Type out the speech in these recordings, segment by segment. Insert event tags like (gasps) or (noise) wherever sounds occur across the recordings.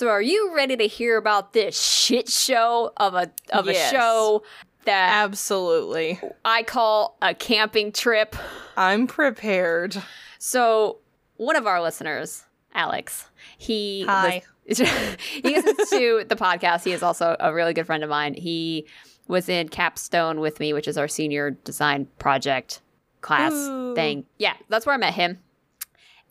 So are you ready to hear about this shit show of a of Yes. a show that Absolutely. I call a camping trip? I'm prepared. So one of our listeners, Alex, he Hi. lis- (laughs) he listens to the podcast. He is also a really good friend of mine. He was in Capstone with me, which is our senior design project class Ooh. thing. Yeah, that's where I met him.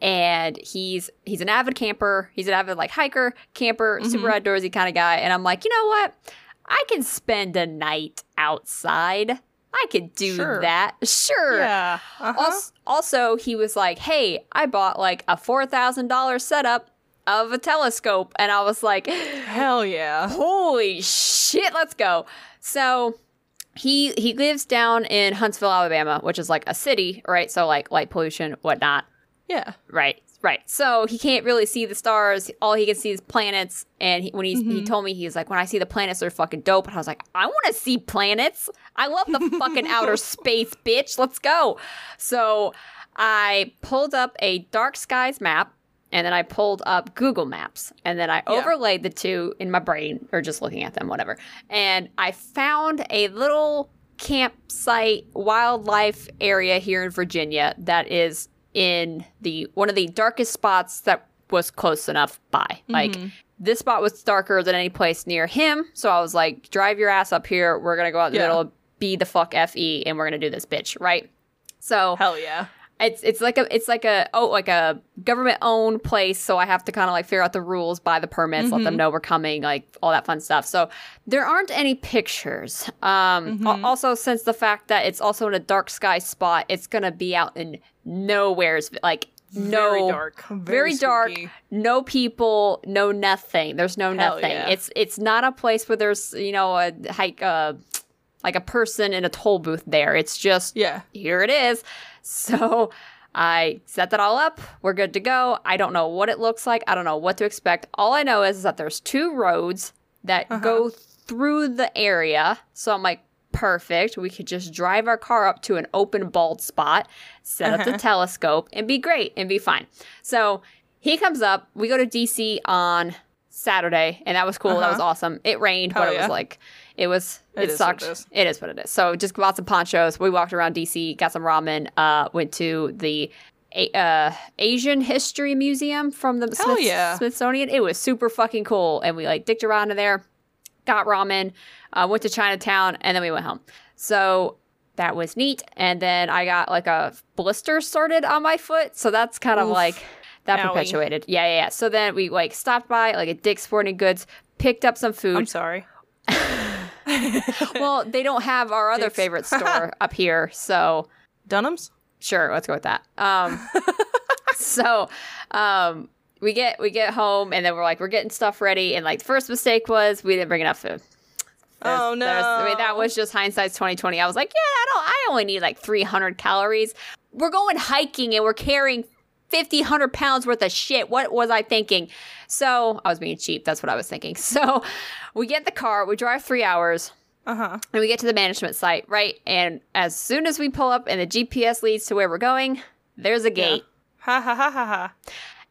And he's he's an avid camper. He's an avid like hiker, camper, super outdoorsy kind of guy. And I'm like, you know what? I can spend a night outside. I could do Sure. that. Sure. Yeah. Uh-huh. Also, also, he was like, "Hey, I bought like a four thousand dollars setup of a telescope," and I was like, Hell yeah. "Holy shit, let's go!" So he he lives down in Huntsville, Alabama, which is like a city, right? So like light pollution, whatnot, Yeah. right? Right. So he can't really see the stars. All he can see is planets. And he, when he he mm-hmm. told me, he was like, "When I see the planets, they're fucking dope." And I was like, "I want to see planets. I love the fucking (laughs) outer space, bitch. Let's go." So I pulled up a dark skies map, and then I pulled up Google Maps, and then I Yeah. overlaid the two in my brain, or just looking at them, whatever. And I found a little campsite wildlife area here in Virginia that is in the one of the darkest spots that was close enough by. Mm-hmm. Like this spot was darker than any place near him, so I was like, "Drive your ass up here. We're gonna go out in the Yeah. middle, be the fuck fe, and we're gonna do this bitch." Right. So Hell yeah. It's it's like a it's like a oh like a government owned place, so I have to kind of like figure out the rules, buy the permits, let them know we're coming, like all that fun stuff. So there aren't any pictures. Um, al- also since the fact that it's also in a dark sky spot, it's gonna be out in nowhere's like no Very dark. very, dark, spooky. no people, no nothing. There's no Hell nothing. yeah. It's it's not a place where there's you know a hike uh like a person in a toll booth there. It's just Yeah. here it is. (laughs) So I set that all up. We're good to go. I don't know what it looks like. I don't know what to expect. All I know is, is that there's two roads that Uh-huh. go through the area. So I'm like, perfect. We could just drive our car up to an open bald spot, set up the Uh-huh. telescope, and be great and be fine. So he comes up. We go to DC on Saturday, and that was cool. That Uh-huh. was awesome. It rained, but it was like, it was, It it, sucked. it is. It is what it is. So just bought some ponchos. We walked around DC, got some ramen, uh, went to the A- uh, Asian History Museum from the Smith- yeah. Smithsonian. It was super fucking cool. And we like dicked around in there, got ramen, uh, went to Chinatown, and then we went home. So that was neat. And then I got like a blister started on my foot. So that's kind of Oof. like that Owie. perpetuated. Yeah, yeah, yeah. So then we like stopped by like a Dick's Sporting Goods, picked up some food I'm sorry. (laughs) well, they don't have our other Dick's. favorite (laughs) store up here, so Dunham's? sure, let's go with that. Um, (laughs) so um, we get we get home, and then we're like, we're getting stuff ready, and like the first mistake was we didn't bring enough food. There's- Oh, no! I mean, that was just hindsight's twenty twenty. I was like, yeah, I don't. I only need like three hundred calories. We're going hiking, and we're carrying. 50, 100 pounds worth of shit. What was I thinking? So I was being cheap. That's what I was thinking. (laughs) So we get the car, we drive three hours, Uh huh. and we get to the management site, right? And as soon as we pull up and the GPS leads to where we're going, there's a gate. Ha ha ha ha ha.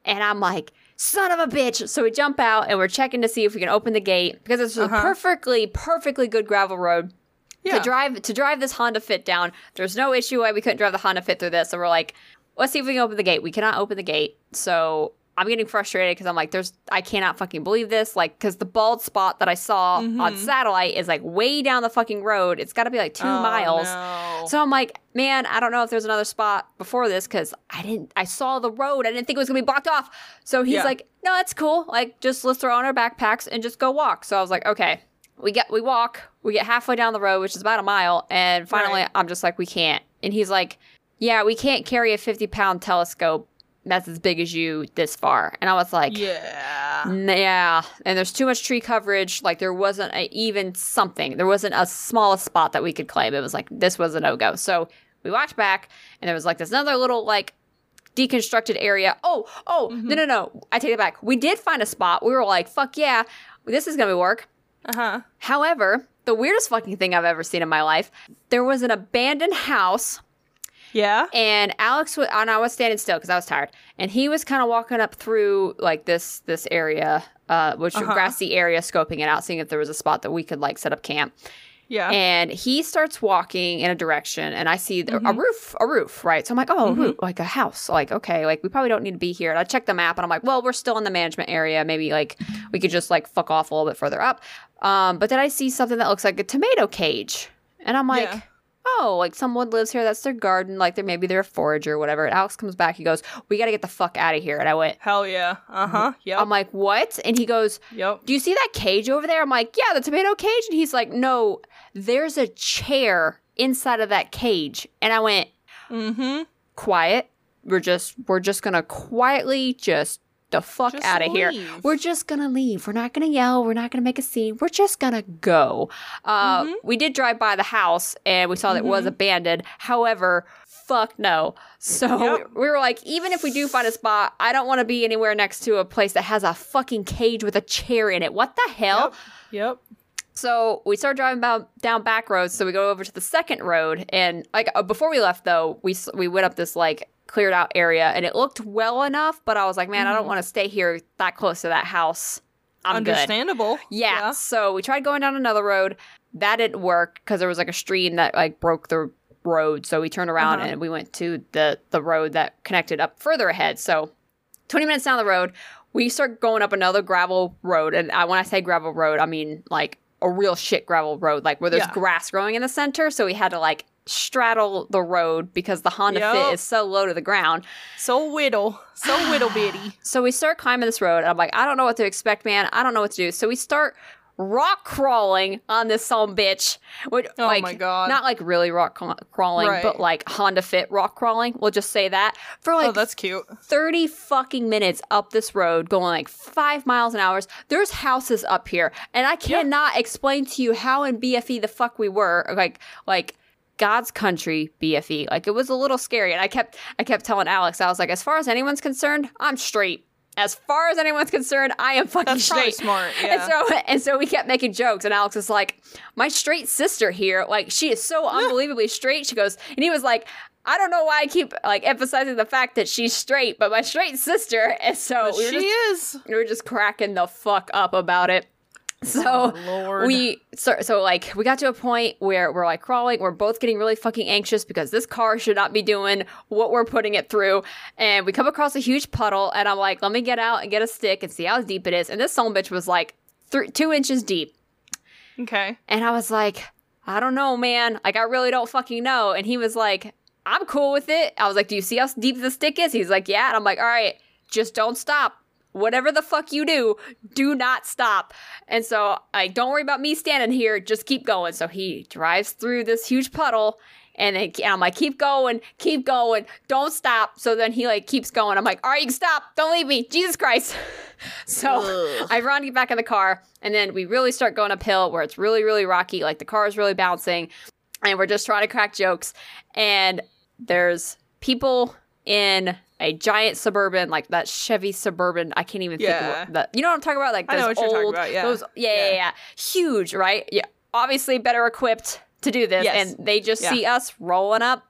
And I'm like, son of a bitch. So we jump out and we're checking to see if we can open the gate because it's a Uh-huh. perfectly, perfectly good gravel road. Yeah. To drive to drive this Honda Fit down, there's no issue why we couldn't drive the Honda Fit through this. So we're like, let's see if we can open the gate. We cannot open the gate. So I'm getting frustrated because I'm like, there's, I cannot fucking believe this. Like, because the bald spot that I saw on Mhm. satellite is like way down the fucking road. It's got to be like two Oh, miles. no. So I'm like, man, I don't know if there's another spot before this because I didn't, I saw the road. I didn't think it was gonna be blocked off. So he's Yeah. like, no, that's cool. Like, just let's throw on our backpacks and just go walk. So I was like, okay. We get, we walk, we get halfway down the road, which is about a mile, and finally Right. I'm just like, we can't. And he's like, yeah, we can't carry a 50 pound telescope that's as big as you this far. And I was like, yeah. Yeah, and there's too much tree coverage. Like there wasn't a, even something. There wasn't a smallest spot that we could claim. It was like this was a no go. So we walked back, and there was like this another little like deconstructed area. Oh, oh, no, no, no. I take it back. We did find a spot. We were like, fuck yeah, this is gonna work. Uh huh. However, the weirdest fucking thing I've ever seen in my life, there was an abandoned house Yeah. and Alex was, and I was standing still because I was tired, and he was kind of walking up through like this this area, uh, which Uh-huh. grassy area, scoping it out, seeing if there was a spot that we could like set up camp. Yeah. And he starts walking in a direction, and I see th- a roof, a roof, right? So I'm like, oh, a Mhm. roof, like a house. Like, okay, like we probably don't need to be here. And I check the map, and I'm like, well, we're still in the management area. Maybe like we could just like fuck off a little bit further up. Um, but then I see something that looks like a tomato cage, and I'm like, Yeah. Oh, like someone lives here. That's their garden. Like they're maybe they're a forager or whatever. And Alex comes back. He goes, we got to get the fuck out of here. And I went, Hell yeah. Uh huh. Yeah. I'm like, what? And he goes, yep. do you see that cage over there? I'm like, yeah, the tomato cage. And he's like, no, there's a chair inside of that cage. And I went, Mm-hmm. quiet. We're just, we're just gonna quietly just the fuck Just out of here. We're just gonna leave. We're not gonna yell. We're not gonna make a scene. We're just gonna go. Uh, Mhm. We did drive by the house and we saw that it was Mhm. abandoned. However, fuck no. So Yep. (laughs) we were like, even if we do find a spot, I don't want to be anywhere next to a place that has a fucking cage with a chair in it. What the hell? Yep. Yep. So we start driving about down back roads. So we go over to the second road, and like uh, before we left, though, we we went up this like cleared out area, and it looked well enough. But I was like, man, I don't Mhm. want to stay here that close to that house. I'm good. Understandable. Yeah. So we tried going down another road. That didn't work because there was like a stream that like broke the road. So we turned around Uh-huh. and we went to the the road that connected up further ahead. So 20 minutes down the road, we start going up another gravel road. And I, when I say gravel road, I mean like a real shit gravel road, like where there's Yeah. grass growing in the center. So we had to like straddle the road because the Honda Yup. Fit is so low to the ground. So whittle. So whittle bitty. (sighs) So we start climbing this road, and I'm like, I don't know what to expect, man. I don't know what to do. So we start rock crawling on this some bitch. Which, Oh like, my God. Not like really rock craw- crawling, Right. but like Honda Fit rock crawling. We'll just say that for oh, like oh, that's cute. 30 fucking minutes up this road going like five miles an hour. There's houses up here. And I cannot explain to you how in BFE the fuck we were. Like, like, God's country BFE. Like it was a little scary. And I kept I kept telling Alex, I was like, as far as anyone's concerned, I'm straight. As far as anyone's concerned, I am fucking That's straight. smart. (laughs) And so and so we kept making jokes, and Alex was like, "My straight sister here, like she is so (laughs) unbelievably straight." She goes, and he was like, "I don't know why I keep like emphasizing the fact that she's straight, but my straight sister." And so we she just, is. we were just cracking the fuck up about it. (laughs) So Oh, we so, so like we got to a point where we're like crawling. We're both getting really fucking anxious because this car should not be doing what we're putting it through. And we come across a huge puddle and i'm like let me get out and get a stick and see how deep it is. And this son bitch was like three, two inches deep. Okay. and i was like i don't know man. Like i really don't fucking know. And he was like i'm cool with it. I was like do you see how deep the stick is? He's like yeah. And i'm like all right just don't stop whatever the fuck you do, do not stop. And so, like, don't worry about me standing here. Just keep going. So he drives through this huge puddle, and, then, and I'm like, keep going, keep going, don't stop. So then he like keeps going. I'm like, all right, you can stop. Don't leave me. Jesus Christ. (laughs) so Ugh. I run to get back in the car, and then we really start going uphill where it's really, really rocky. Like the car is really bouncing, and we're just trying to crack jokes. And there's people in a giant suburban, like that Chevy suburban. I can't even Yeah. think of that. You know what I'm talking about? Like those know what you're old, talking about, yeah. those yeah, yeah, Yeah. yeah, huge, right? Yeah, obviously better equipped to do this, Yes. and they just see us rolling up,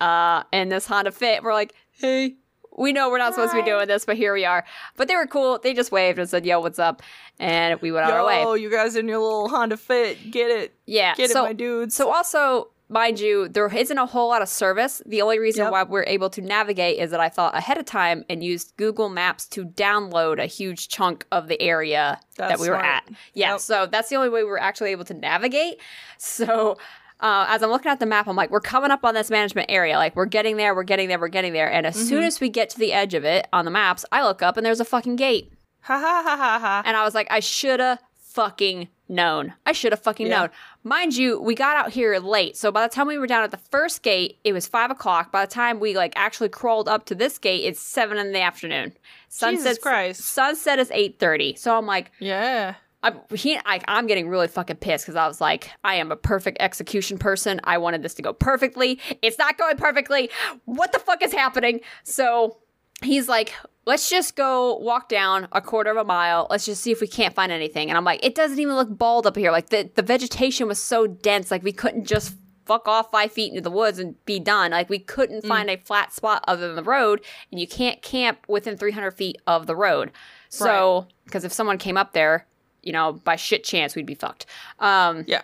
uh, in this Honda Fit. We're like, hey. We know we're not supposed to be doing this, but here we are. But they were cool. They just waved and said, "Yo, what's up?" And we went on our way. Yo, you guys in your little Honda Fit. Get it. Yeah. Get so, it, my dudes. so also, mind you, there isn't a whole lot of service. The only reason Yep. why we're able to navigate is that I thought ahead of time and used Google Maps to download a huge chunk of the area that we were smart. at. Yeah, Yep. so that's the only way we were actually able to navigate. (laughs) So uh, as I'm looking at the map, I'm like, we're coming up on this management area. Like, we're getting there, we're getting there, we're getting there. And as soon Mhm. as we get to the edge of it on the maps, I look up and there's a fucking gate. ha ha ha ha ha. And I was like, I should have fucking known. I should have fucking Yeah. known. Mind you, we got out here late. So by the time we were down at the first gate, it was five o'clock. By the time we like actually crawled up to this gate, it's seven in the afternoon. Jesus Christ. Sunset is eight thirty. So I'm like, Yeah. I'm, he, I, I'm getting really fucking pissed because I was like, I am a perfect execution person. I wanted this to go perfectly. It's not going perfectly. What the fuck is happening? So he's like, let's just go walk down a quarter of a mile. Let's just see if we can't find anything. And I'm like, it doesn't even look bald up here. Like the, the vegetation was so dense, like we couldn't just fuck off five feet into the woods and be done. Like we couldn't find a flat spot other than the road, and you can't camp within 300 feet of the road. So, because if someone came up there, you know, by shit chance, we'd be fucked. Um, Yeah.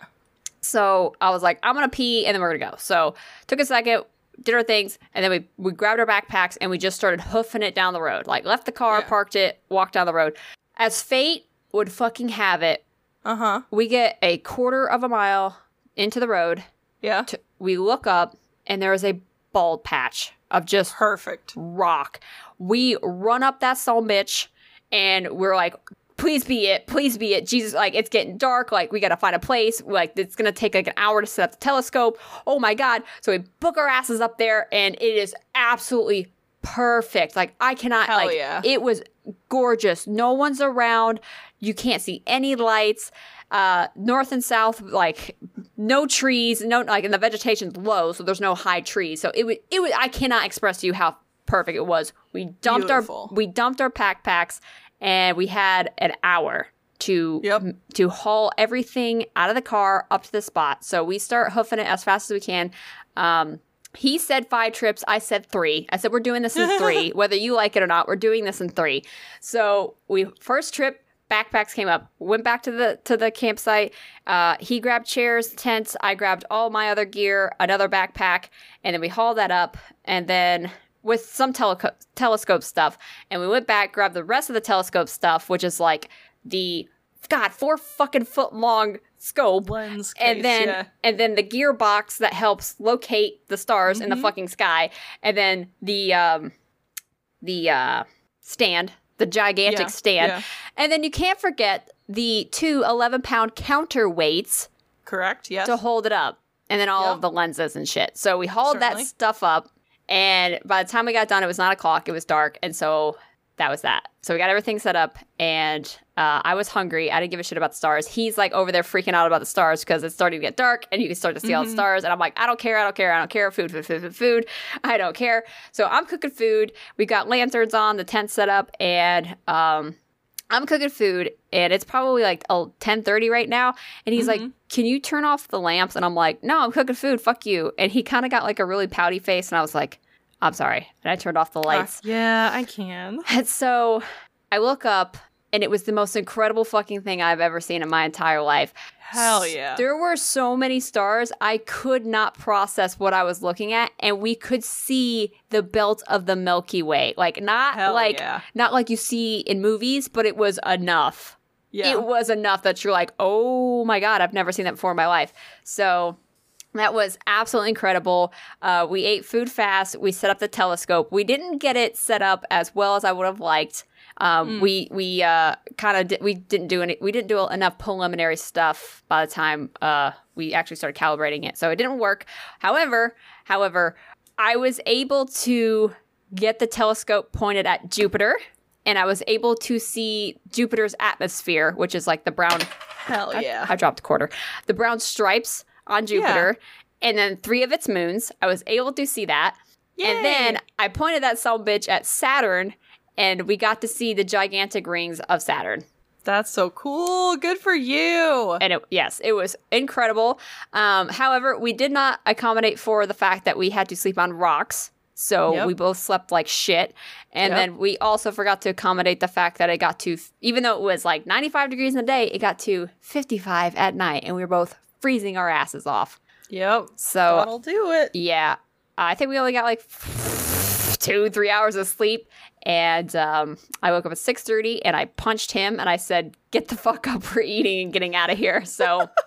so I was like, I'm gonna pee and then we're gonna go. So took a second, did our things, and then we we grabbed our backpacks and we just started hoofing it down the road. Like left the car, Yeah. parked it, walked down the road. As fate would fucking have it, Uh huh. we get a quarter of a mile into the road. Yeah. To, we look up and there is a bald patch of just Perfect. rock. We run up that son bitch and we're like, please be it, please be it. Jesus, like it's getting dark. Like we gotta find a place. Like it's gonna take like an hour to set up the telescope. Oh my god. So we book our asses up there and it is absolutely perfect. Like I cannot Hell like yeah. it was gorgeous. No one's around. You can't see any lights. Uh, north and south, like no trees, no like, and the vegetation's low, so there's no high trees. So it was, it was. I cannot express to you how perfect it was. We dumped Beautiful. our, we dumped our backpacks, and we had an hour to Yep. to haul everything out of the car up to the spot. So we start hoofing it as fast as we can. Um, he said five trips. I said three. I said we're doing this in (laughs) three, whether you like it or not. We're doing this in three. So we first trip backpacks came up. Went back to the to the campsite. Uh, he grabbed chairs, tents. I grabbed all my other gear, another backpack, and then we hauled that up. And then with some teleco- telescope stuff, and we went back, grabbed the rest of the telescope stuff, which is like the God four fucking foot long scope Lens and then yeah. and then the gearbox that helps locate the stars in the Mhm. fucking sky and then the um the uh stand the gigantic Yeah, stand yeah. and then you can't forget the two 11 pound counterweights Correct. Yes. to hold it up and then all Yep. of the lenses and shit so we hauled Certainly. that stuff up and by the time we got done it was nine o'clock. It was dark. And so that was that. So we got everything set up. And uh, i was hungry. I didn't give a shit about the stars. He's like over there freaking out about the stars because it's starting to get dark and you can start to see all the Mhm. stars. And i'm like i don't care. I don't care. I don't care. Food food food food food. I don't care. So i'm cooking food. We got lanterns on the tent set up. And um I'm cooking food and it's probably like oh, 10:30 right now and he's like Mhm. can you turn off the lamps? And I'm like no I'm cooking food. Fuck you. And he kind of got like a really pouty face and I was like I'm sorry. And I turned off the lights. Uh, yeah, I can. and so I look up and it was the most incredible fucking thing I've ever seen in my entire life. Hell yeah. There were so many stars, I could not process what I was looking at, and we could see the belt of the Milky Way. Like not Hell like yeah. not like you see in movies, but it was enough. Yeah. It was enough that you're like, oh my god, I've never seen that before in my life. So that was absolutely incredible. Uh, we ate food fast. We set up the telescope. We didn't get it set up as well as I would have liked. Um, Mm. We we uh, kind of di- we didn't do any we didn't do enough preliminary stuff by the time uh, we actually started calibrating it, so it didn't work. However, however, I was able to get the telescope pointed at Jupiter, and I was able to see Jupiter's atmosphere, which is like the brown Hell yeah. I, dropped a quarter. The brown stripes on Jupiter, and then three of its moons. I was able to see that. And then I pointed that son bitch at Saturn, and we got to see the gigantic rings of Saturn. That's so cool. Good for you. And it, yes, it was incredible. Um, however, we did not accommodate for the fact that we had to sleep on rocks. So Yep. we both slept like shit. And Yep. then we also forgot to accommodate the fact that it got to, even though it was like 95 degrees in the day, it got to 55 at night. And we were both freezing our asses off. Yep. So That'll do it. yeah, I think we only got like two, three hours of sleep. And um, I woke up at 6.30 and I punched him and I said, get the fuck up, (laughs) we're eating and getting out of here. So... (laughs)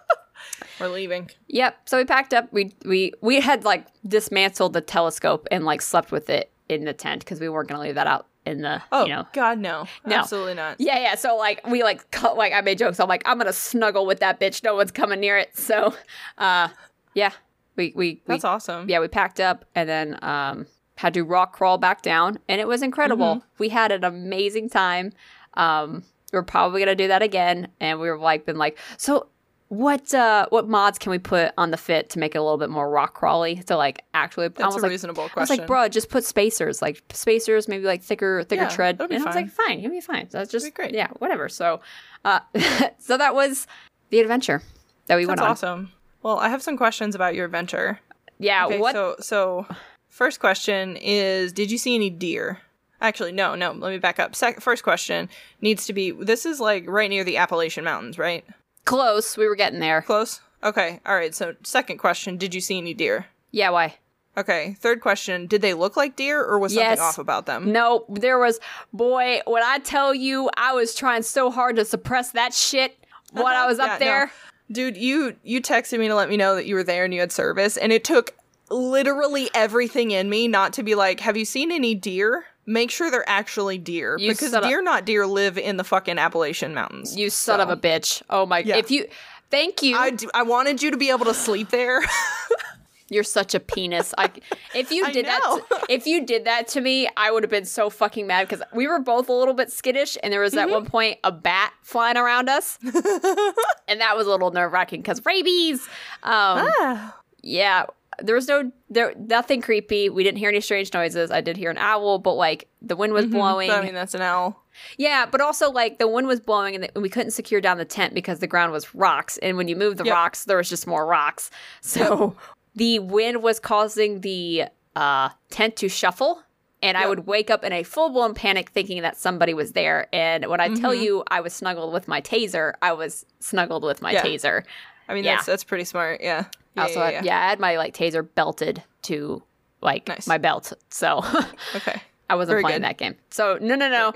We're leaving. Yep. So we packed up. We we we had like dismantled the telescope and like slept with it in the tent because we weren't gonna leave that out in the Oh you know. God, no. No. Absolutely not. Yeah, yeah. So like we like cut like I made jokes. I'm like I'm gonna snuggle with that bitch. No one's coming near it. So, uh, yeah. We we, we That's awesome. yeah we packed up and then um had to rock crawl back down and it was incredible. Mm-hmm. We had an amazing time. Um, we're probably gonna do that again. And we were like been like so. What uh what mods can we put on the fit to make it a little bit more rock crawly to like actually That's was a like reasonable I was like, bro, just put spacers, like spacers, maybe like thicker, thicker Yeah, tread. and I was like, fine, it'll be fine. So that's just be great. yeah, whatever. So, uh, (laughs) so that was the adventure that we That's went on. awesome. Well, I have some questions about your adventure. Yeah, Okay, what? so so first question is did you see any deer? Actually, no, no, let me back up. Sec- first question needs to be this is like right near the Appalachian Mountains, right? Close. We were getting there. Close? Okay. All right. So, second question, did you see any deer? Yeah, why? Okay. Third question, did they look like deer or was something Yes. off about them? No, there was boy, when I tell you I was trying so hard to suppress that shit when I uh-huh. was Yeah, up no. there. Dude, you you texted me to let me know that you were there and you had service and it took literally everything in me not to be like, "Have you seen any deer?" Make sure they're actually deer You because deer not deer live in the fucking Appalachian Mountains. You son So, of a bitch. Oh my Yeah. if you thank you. I, d- I wanted you to be able to sleep there. (laughs) You're such a penis. I if you did that to, if you did that to me, I would have been so fucking mad because we were both a little bit skittish and there was Mm-hmm. at one point a bat flying around us. (laughs) and that was a little nerve-wracking cuz rabies. Um Ah. yeah, there was no there nothing creepy. We didn't hear any strange noises. I did hear an owl, but like the wind was blowing. I mean, that's an owl. Yeah, but also like the wind was blowing and, the, and we couldn't secure down the tent because the ground was rocks. And when you move the Yep. rocks, there was just more rocks. So the wind was causing the uh, tent to shuffle. And I would wake up in a full blown panic thinking that somebody was there. And when I tell Mm-hmm. you I was snuggled with my taser, I was snuggled with my Yeah. taser. I mean, Yeah. that's that's pretty smart. Yeah. I also, yeah, had, yeah, I had my like taser belted to like Nice. my belt. So (laughs) Okay. I wasn't Very playing good. that game. So no, no, no.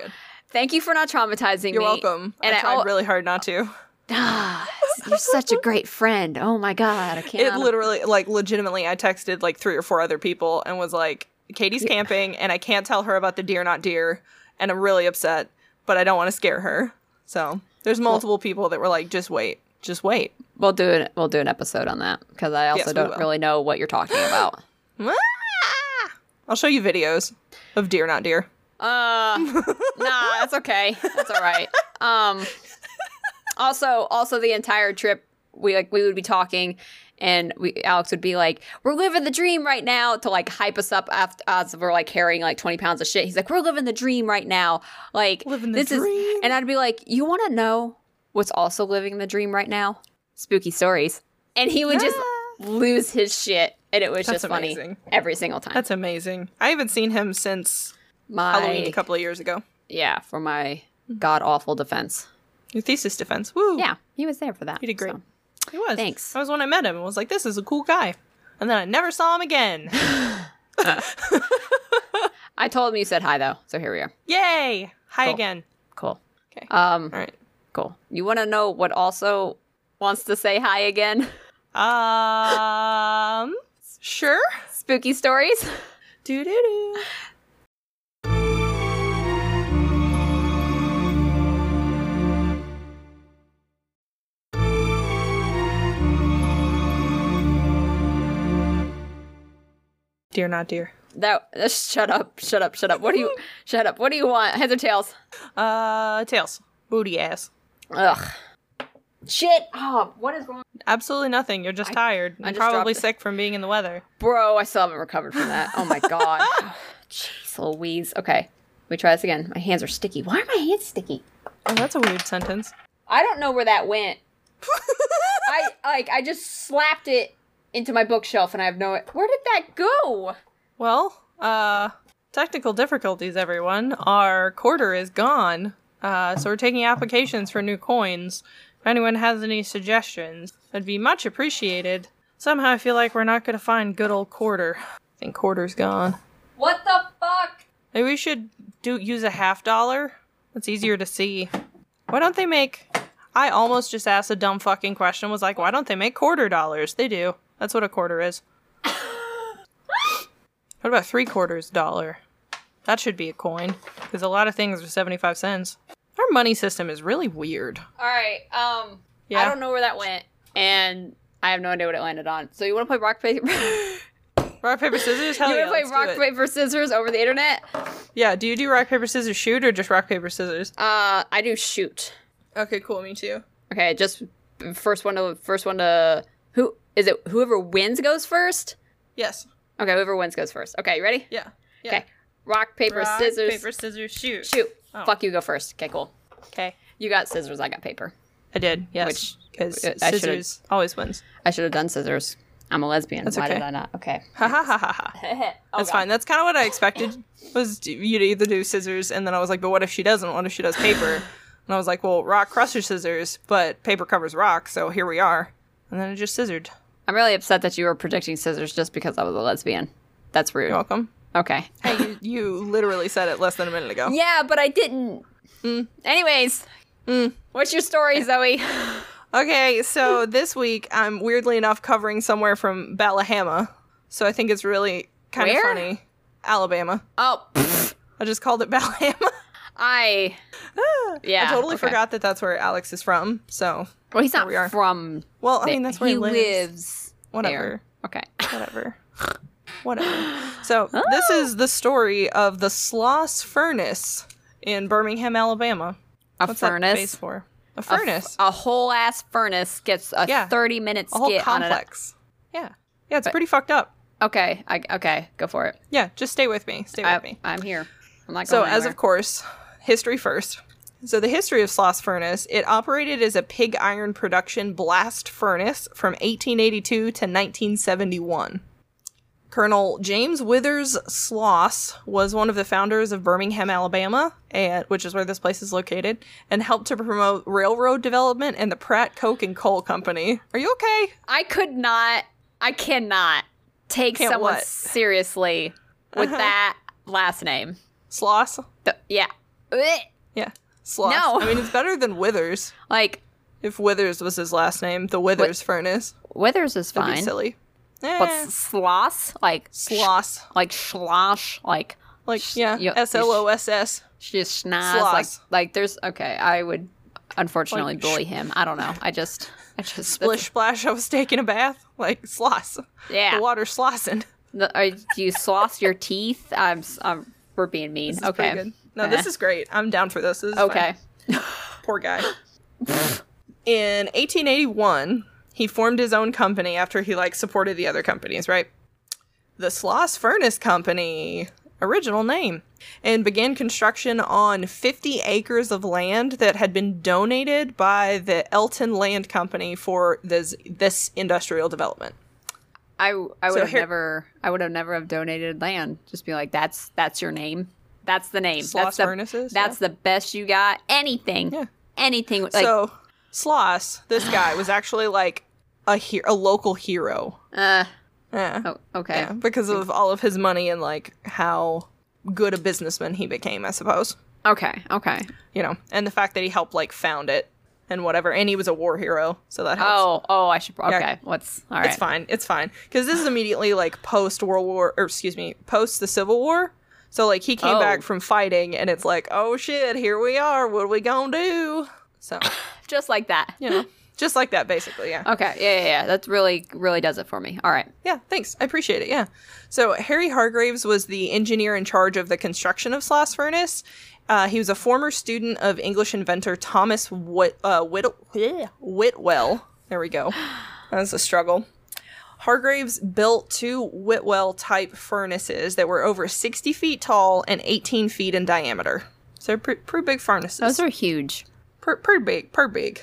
Thank you for not traumatizing You're me. welcome. And I I tried al- really hard not to. Ah, you're such a great friend. Oh my god, I can't. It literally, like, legitimately, I texted like three or four other people and was like, Katie's camping and I can't tell her about the deer, not deer. And I'm really upset, but I don't want to scare her. So there's multiple people that were like, just wait, just wait. we'll do it. We'll do an episode on that because I also Yes, don't really know what you're talking about. (laughs) Ah! I'll show you videos of deer, not deer. Uh, (laughs) nah, that's okay. That's all right. Um, also, also the entire trip, we like we would be talking, and we Alex would be like, "We're living the dream right now," to like hype us up after as we're like carrying like twenty pounds of shit. He's like, "We're living the dream right now." Like Living the this dream. is, and I'd be like, "You want to know what's also living the dream right now? Spooky stories." And he would just lose his shit, and it was That's just funny amazing. every single time. That's amazing. I haven't seen him since my Halloween a couple of years ago. yeah for my god awful defense. Your thesis defense. Woo. Yeah, he was there for that. He did great. so. He was. Thanks. That was when I met him and was like, this is a cool guy. And then I never saw him again. (laughs) I told him you said hi though, so here we are. Yay! Hi Cool. again. Cool. Okay. Um, All right. You want to know what also wants to say hi again? (laughs) Um, sure. Spooky stories. Do do do. Dear, not dear. That uh, shut up, shut up, shut up. What do you (laughs) shut up? What do you want? Heads or tails? Uh, tails. Booty ass. Ugh. Shit. Oh, what is wrong, Absolutely nothing. You're just tired. I'm probably dropped it. sick from being in the weather. bro? I still haven't recovered from that. Oh my god. (laughs) Jeez, Louise. Okay, let me try this again. My hands are sticky. Why are my hands sticky? Oh, that's a weird sentence. I don't know where that went. (laughs) I like I just slapped it into my bookshelf and I have no where did that go? Well, uh, technical difficulties, everyone. Our quarter is gone. Uh, so we're taking applications for new coins. If anyone has any suggestions, that'd be much appreciated. Somehow I feel like we're not gonna find good old quarter. I think quarter's gone. What the fuck? Maybe we should do use a half dollar. That's easier to see. Why don't they make? I almost just asked a dumb fucking question. Was like, why don't they make quarter dollars? They do. That's what a quarter is. (laughs) what about three quarters dollar? That should be a coin because a lot of things are seventy-five cents. Our money system is really weird. All right. Um Yeah. I don't know where that went and I have no idea what it landed on. So you want to play rock paper? (laughs) Rock paper scissors. (laughs) Hell want yeah, to play rock paper scissors over the internet? Yeah. Do you do rock paper scissors shoot or just rock paper scissors? Uh, I do shoot. Okay, cool. Me too. Okay, just first one to first one to who is it? Whoever wins goes first. Yes. Okay, whoever wins goes first. Okay, you ready? Yeah. yeah. Okay. Rock paper Rock, scissors paper scissors shoot. shoot. Oh. Fuck you, go first. Okay, cool. Okay. You got scissors. I got paper. I did. Yes. Which because uh, scissors always wins. I should have done scissors. I'm a lesbian. Why okay. did I not? Okay. Ha ha ha ha ha. (laughs) Oh, That's fine. That's kind of what I expected. Was you to either do scissors, and then I was like, but what if she doesn't? What if she does paper? And I was like, well, rock crushes scissors, but paper covers rock, so here we are. And then I just scissored. I'm really upset that you were predicting scissors just because I was a lesbian. That's rude. You're welcome. Okay. Hey, you, you literally said it less than a minute ago. (laughs) Yeah, but I didn't. Mm. Anyways, mm. what's your story, Zoe? Okay, so (laughs) this week I'm weirdly enough covering somewhere from Ballahama, so I think it's really kind of funny. Alabama. Oh, pfft, I just called it (laughs) Ballahama. I. Ah, yeah, I totally okay. forgot that that's where Alex is from. So, Well, he's not we are. from. well, I mean that's where he he, lives. lives. Whatever. there. Okay. Whatever. Whatever. (gasps) So this oh. is the story of the Sloss Furnace in Birmingham, Alabama. A What's furnace. for? a furnace. A, whole ass furnace gets a Yeah. 30 minute A whole skit on it. complex. Yeah. Yeah, it's pretty fucked up. Okay. I, okay. Go for it. Yeah, just stay with me. Stay with I, me. I'm here. I'm not So, going as of course, history first. So, the history of Sloss Furnace, it operated as a pig iron production blast furnace from 1882 to 1971. Colonel James Withers Sloss was one of the founders of Birmingham, Alabama, and which is where this place is located, and helped to promote railroad development and the Pratt Coke and Coal Company. Are you okay? I could not. I cannot take Can't someone what? seriously with Uh-huh. that last name. Sloss? The- yeah. Yeah. Sloss. No. I mean, it's better than Withers. (laughs) Like If Withers was his last name, the Withers Furnace. Withers is fine, silly. Eh. but sloss like sh- Sloss. like slosh, like Like, yeah, you- S L O S S. just schnoz, like like there's okay. I would unfortunately Like, bully him. I don't know. I just I just Splish splash, I was taking a bath. Like, sloss. Yeah. The water's slossing. The, are, do you sloss your teeth? I'm, I'm we're being mean. This okay. No, this Eh. is great. I'm down for this. This is okay. Poor guy. In 1881, he formed his own company after he, like, supported the other companies, right? The Sloss Furnace Company, original name, and began construction on 50 acres of land that had been donated by the Elyton Land Company for this, this industrial development. I I would So have here- never I would have never have donated land. Just be like, that's that's your name. That's the name. Sloss that's the, Furnaces, That's the best you got. Anything. Yeah. Anything. Like so, Sloss, this guy, was actually like a he- a local hero. uh Yeah. oh, okay. Yeah, because of all of his money and like how good a businessman he became, I suppose. Okay. Okay. You know, and the fact that he helped like found it and whatever, and he was a war hero, so that helps. Oh, oh, I should. Yeah. Okay. What's all right? It's fine. It's fine because this is immediately like post World War, or excuse me, post the Civil War. So like he came Oh. back from fighting, and it's like, oh shit, here we are. What are we gonna do? So (laughs) Just like that. you know, (laughs) just like that, basically. Yeah. Okay. Yeah, yeah, yeah. That really, really does it for me. All right. Yeah, thanks. I appreciate it. Yeah. So Harry Hargreaves was the engineer in charge of the construction of Sloss Furnace. Uh, he was a former student of English inventor Thomas Whit- uh, Whit- Whitwell. There we go. (gasps) That's a struggle. Hargreaves built two Whitwell type furnaces that were over 60 feet tall and 18 feet in diameter. So pre- pretty big furnaces. Those are huge. Per, per big, per big.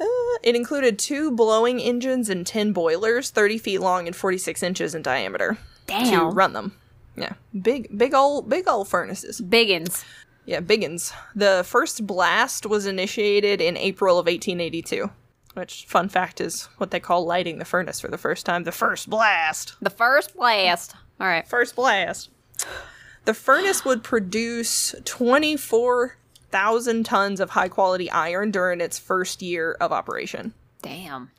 Uh, it included two blowing engines and 10 boilers, 30 feet long and 46 inches in diameter to run them. Yeah, big, big old, big old furnaces. Biggins. Yeah, biggins. The first blast was initiated in April of 1882, which, fun fact, is what they call lighting the furnace for the first time. The first blast. The first blast. All right. First blast. The furnace would produce 24,000 tons of high quality iron during its first year of operation. Damn.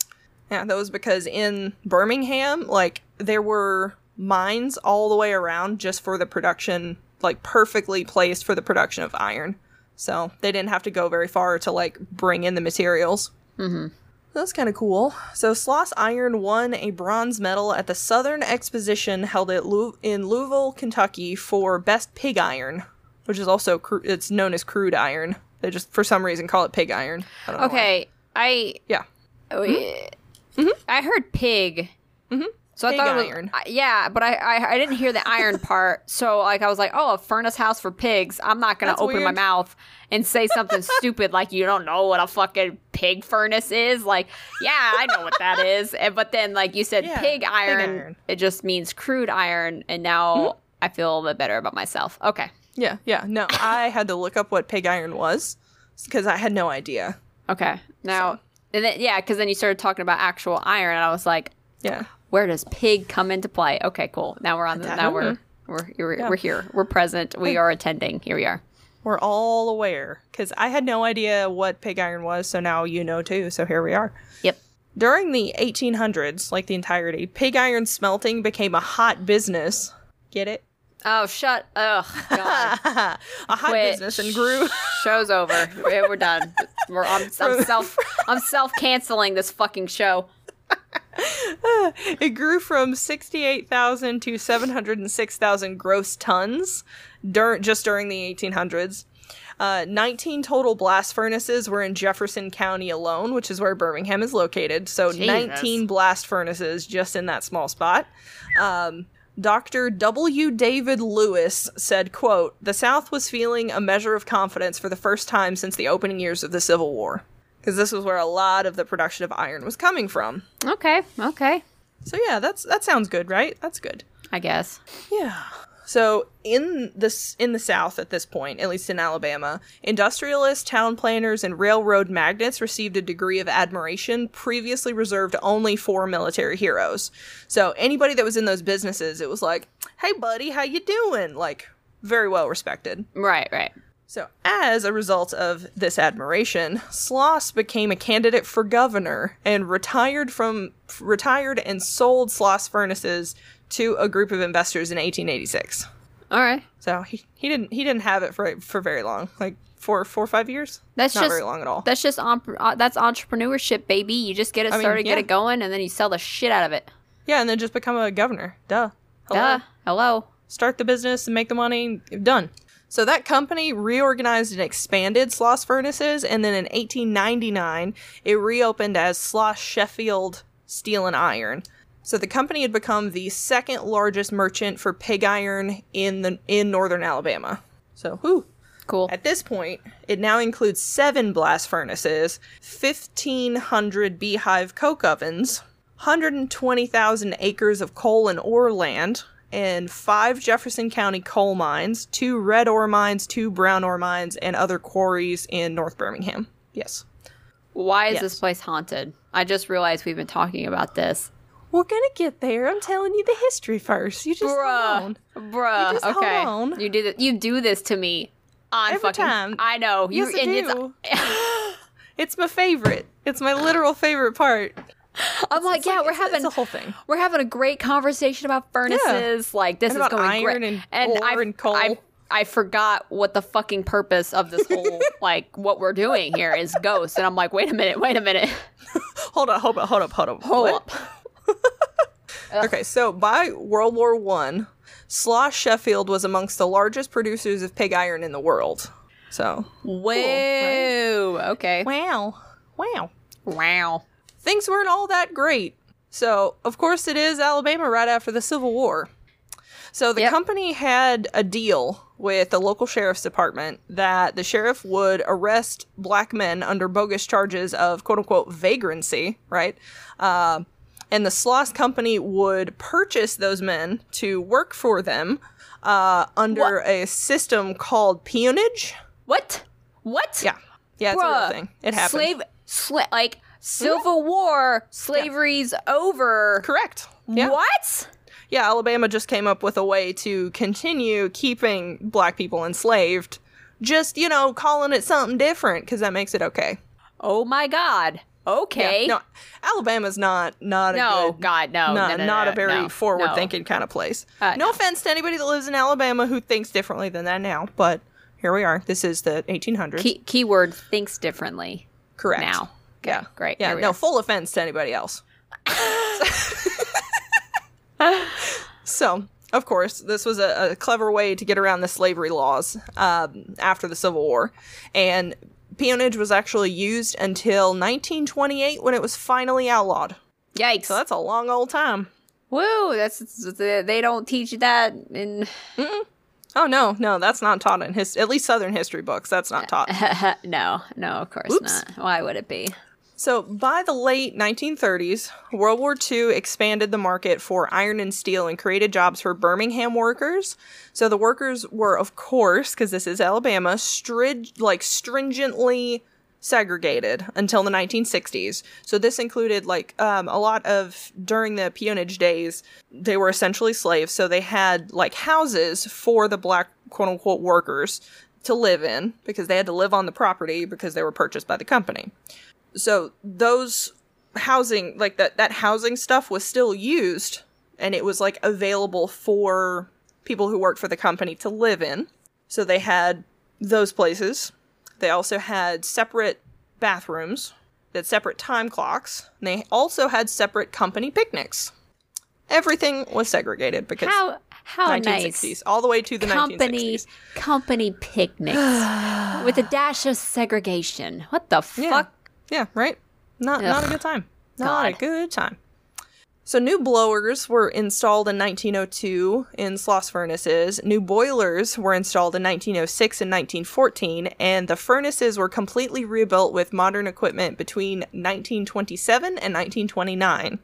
Yeah, that was because in Birmingham, like, there were mines all the way around just for the production, like, perfectly placed for the production of iron. So they didn't have to go very far to, like, bring in the materials. Mm-hmm. That's kind of cool. So Sloss Iron won a bronze medal at the Southern Exposition held at Lou- in Louisville, Kentucky for best pig iron, which is also cru- it's known as crude iron. They just for some reason call it pig iron. I don't know. Okay. I Yeah. oh, mm-hmm. yeah. Mm-hmm. I heard pig. Mm-hmm. So I thought it was, iron. Yeah, but I, I I didn't hear the iron part. (laughs) So like I was like, oh, a furnace house for pigs. I'm not gonna That's open my mouth and say something (laughs) stupid like you don't know what a fucking pig furnace is. Like, yeah, I know what that is. And, but then like you said, Yeah, pig pig iron, iron. It just means crude iron, and now Mm-hmm. I feel a little bit better about myself. Okay, Yeah, yeah. No, I had to look up what pig iron was because I had no idea. okay. Now, and then, yeah, because then you started talking about actual iron, and I was like, Yeah. where does pig come into play? Okay, cool. Now we're on the. Now we're we're we're, Yeah. we're here. We're present. We are attending. Here we are. We're all aware because I had no idea what pig iron was, so now you know too. So here we are. Yep. During the 1800s, like the entirety, pig iron smelting became a hot business. Get it? Oh, shut. Ugh. God. (laughs) a hot Quit. business and grew. Show's over. We're done. We're, I'm, I'm (laughs) self. I'm self canceling this fucking show. it grew from 68,000 to 706,000 gross tons dur- just during the 1800s. Uh, 19 total blast furnaces were in Jefferson County alone, which is where Birmingham is located. So Jesus. 19 blast furnaces just in that small spot. Um, Dr. W. David Lewis said, quote, The South was feeling a measure of confidence for the first time since the opening years of the Civil War. Because this was where a lot of the production of iron was coming from. Okay. Okay. So yeah, that's that sounds good, right? That's good. I guess. Yeah. So in this in the South at this point, at least in Alabama, industrialists, town planners, and railroad magnates received a degree of admiration previously reserved only for military heroes. So anybody that was in those businesses, it was like, "Hey, buddy, how you doing?" Like very well respected. Right. Right. So, as a result of this admiration, Sloss became a candidate for governor and retired from retired and sold Sloss furnaces to a group of investors in 1886. All right. So he, he didn't he didn't have it for for very long, like four four or five years. That's not just very long at all. That's just uh, that's entrepreneurship, baby. You just get it I mean, started, get it going, and then you sell the shit out of it. yeah, and then just become a governor. Duh. Hello. Duh. Hello. start the business and make the money done so that company reorganized and expanded sloss furnaces and then in 1899 it reopened as sloss sheffield steel and iron so the company had become the second largest merchant for pig iron in the in northern alabama so whew. Cool. At this point, it now includes seven blast furnaces, 1,500 beehive coke ovens, 120,000 acres of coal and ore land, and five Jefferson County coal mines, two red ore mines, two brown ore mines, and other quarries in North Birmingham. Yes. Why is Yes. this place haunted? I just realized we've been talking about this. We're gonna get there. I'm telling you the history first. You just hold Bruh. on. Bruh. You just hold okay. on. You do that. You do this to me on Every fucking. time. I know. You Yes, I and do. (laughs) (laughs) It's my favorite. It's my literal favorite part. I'm like, It's yeah, like- we're it's- having it's a whole thing. We're having a great conversation about furnaces. Like this And is going iron great. and ore I, and coal. I, I forgot what the fucking purpose of this whole (laughs) like what we're doing here is ghosts, and I'm like, wait a minute, wait a minute, Hold up, hold up, hold up, hold up. hold What? up. (laughs) Okay, so by World War One, Sloss Sheffield was amongst the largest producers of pig iron in the world. So, Whoa. Okay. wow, wow, Wow. things weren't all that great. So, of course, it is Alabama right after the Civil War. So the Yep. company had a deal with the local sheriff's department that the sheriff would arrest black men under bogus charges of quote unquote vagrancy, right? Uh, and the Sloss company would purchase those men to work for them uh, under What? a system called peonage. What? What? Yeah, yeah, it's a real thing. It happened. Slave, sla- like Civil War, slavery's over. Correct. Yeah. What? yeah, Alabama just came up with a way to continue keeping black people enslaved, just, you know, calling it something different because that makes it okay. Oh my God. Okay. No, Alabama's not not a No, good, God, no, not, no, no, not no, a very forward thinking kind of place. Uh, no no. offense to anybody that lives in Alabama who thinks differently than that now, but here we are. This is the 1800s. Key- keyword thinks differently Correct. now. Okay, Yeah. great. Yeah, no, are. full offense to anybody else. (laughs) so, of course, this was a, a clever way to get around the slavery laws um, after the Civil War. And peonage was actually used until 1928 when it was finally outlawed. Yikes. So that's a long old time. Woo! That's they don't teach that in. Oh no, no, that's not taught in his at least Southern history books. That's not taught. (laughs) no, no, of course Oops. not. Why would it be? So, by the late 1930s, World War II expanded the market for iron and steel and created jobs for Birmingham workers. So, the workers were, of course, because this is Alabama, strid- like stringently segregated until the 1960s. So, this included like um, a lot of during the peonage days, they were essentially slaves. So, they had like houses for the black quote unquote workers to live in because they had to live on the property because they were purchased by the company so those housing like that that housing stuff was still used and it was like available for people who worked for the company to live in so they had those places they also had separate bathrooms they had separate time clocks and they also had separate company picnics everything was segregated because How how 1960s nice. all the way to the Company 1960s company (sighs) picnics with a dash of segregation. What the Yeah. fuck? Yeah, right? Not not a good time. Not a good time. So new blowers were installed in 1902 in Sloss furnaces. New boilers were installed in 1906 and 1914, and the furnaces were completely rebuilt with modern equipment between 1927 and 1929.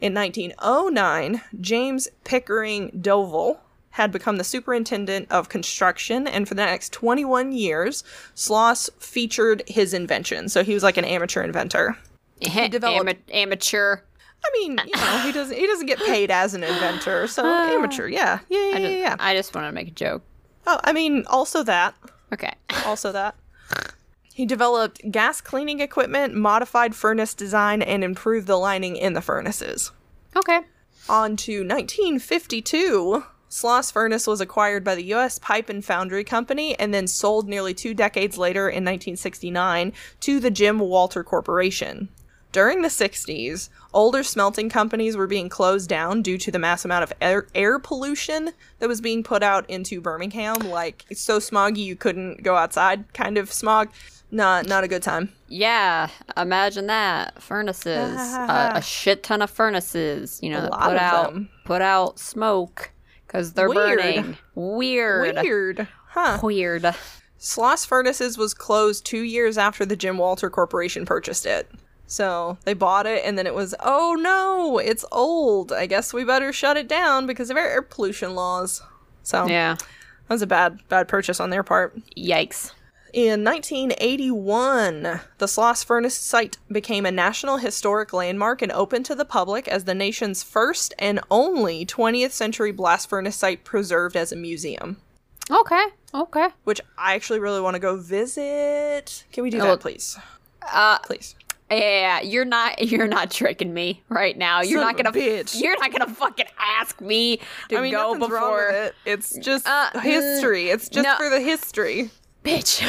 In 1909, James Pickering Dovell had become the superintendent of construction, and for the next 21 years, Sloss featured his invention. So he was like an amateur inventor. (laughs) He developed- Ama- amateur. I mean, you know, he doesn't he doesn't get paid as an inventor, so (sighs) uh, amateur, yeah, yeah, yeah, I just, yeah. I just wanted to make a joke. Oh, I mean, also that, Okay. (laughs) also that. He developed gas cleaning equipment, modified furnace design, and improved the lining in the furnaces. Okay. On to 1952. Sloss Furnace was acquired by the U.S. Pipe and Foundry Company and then sold nearly two decades later in 1969 to the Jim Walter Corporation. During the 60s, older smelting companies were being closed down due to the mass amount of air, air pollution that was being put out into Birmingham. Like, it's so smoggy you couldn't go outside kind of smog. Not, not a good time. Yeah, imagine that furnaces, a, (laughs) uh, a shit ton of furnaces. You know, put out them. put out smoke because they're Weird. burning. Weird. Weird. Huh. Weird. Sloss Furnaces was closed two years after the Jim Walter Corporation purchased it. So they bought it, and then it was, oh no, it's old. I guess we better shut it down because of air pollution laws. So Yeah. that was a bad, bad purchase on their part. Yikes. In 1981, the Sloss Furnace site became a National Historic Landmark and opened to the public as the nation's first and only 20th century blast furnace site preserved as a museum Okay. Okay. which I actually really want to go visit. Can we do Oh, that, please? Uh, Please. yeah, you're not (laughs) you're not tricking me right now. You're Son not gonna bitch. you're not gonna fucking ask me to I mean, go before it. It's just Uh, history. It's just no. for the history. Bitch.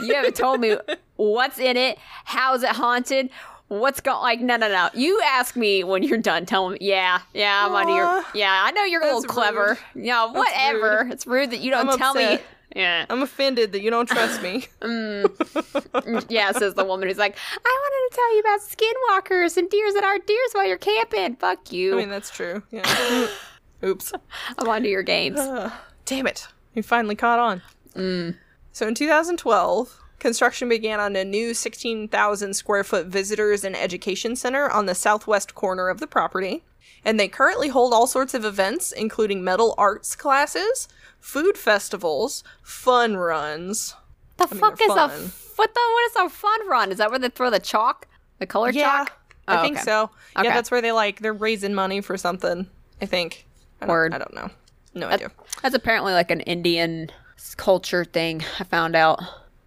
(laughs) you haven't told me what's in it. How's it haunted? What's going? Like, no, no, no. You ask me when you're done. Tell me. Yeah, yeah. I'm on your. Yeah, I know you're a little clever. Yeah, whatever. It's rude that you don't I'm tell me. Yeah, I'm offended that you don't trust me. (laughs) yeah. Says the woman who's like, I wanted to tell you about skinwalkers and deers that aren't deers while you're camping. Fuck you. I mean, that's true. Yeah. (laughs) Oops. I'm onto your games. (sighs) Damn it. You finally caught on. Mm. So in 2012, construction began on a new 16,000 square foot visitors and education center on the southwest corner of the property. And they currently hold all sorts of events, including metal arts classes, food festivals, fun runs. The mean, fuck they're is a fun. f- what the what is a fun run? Is that where they throw the chalk, the color Yeah, chalk? I Oh, think okay. so. Okay. Yeah, that's where they like they're raising money for something. I think. I don't, Word. I don't know. No idea. That's apparently like an Indian culture thing. I found out.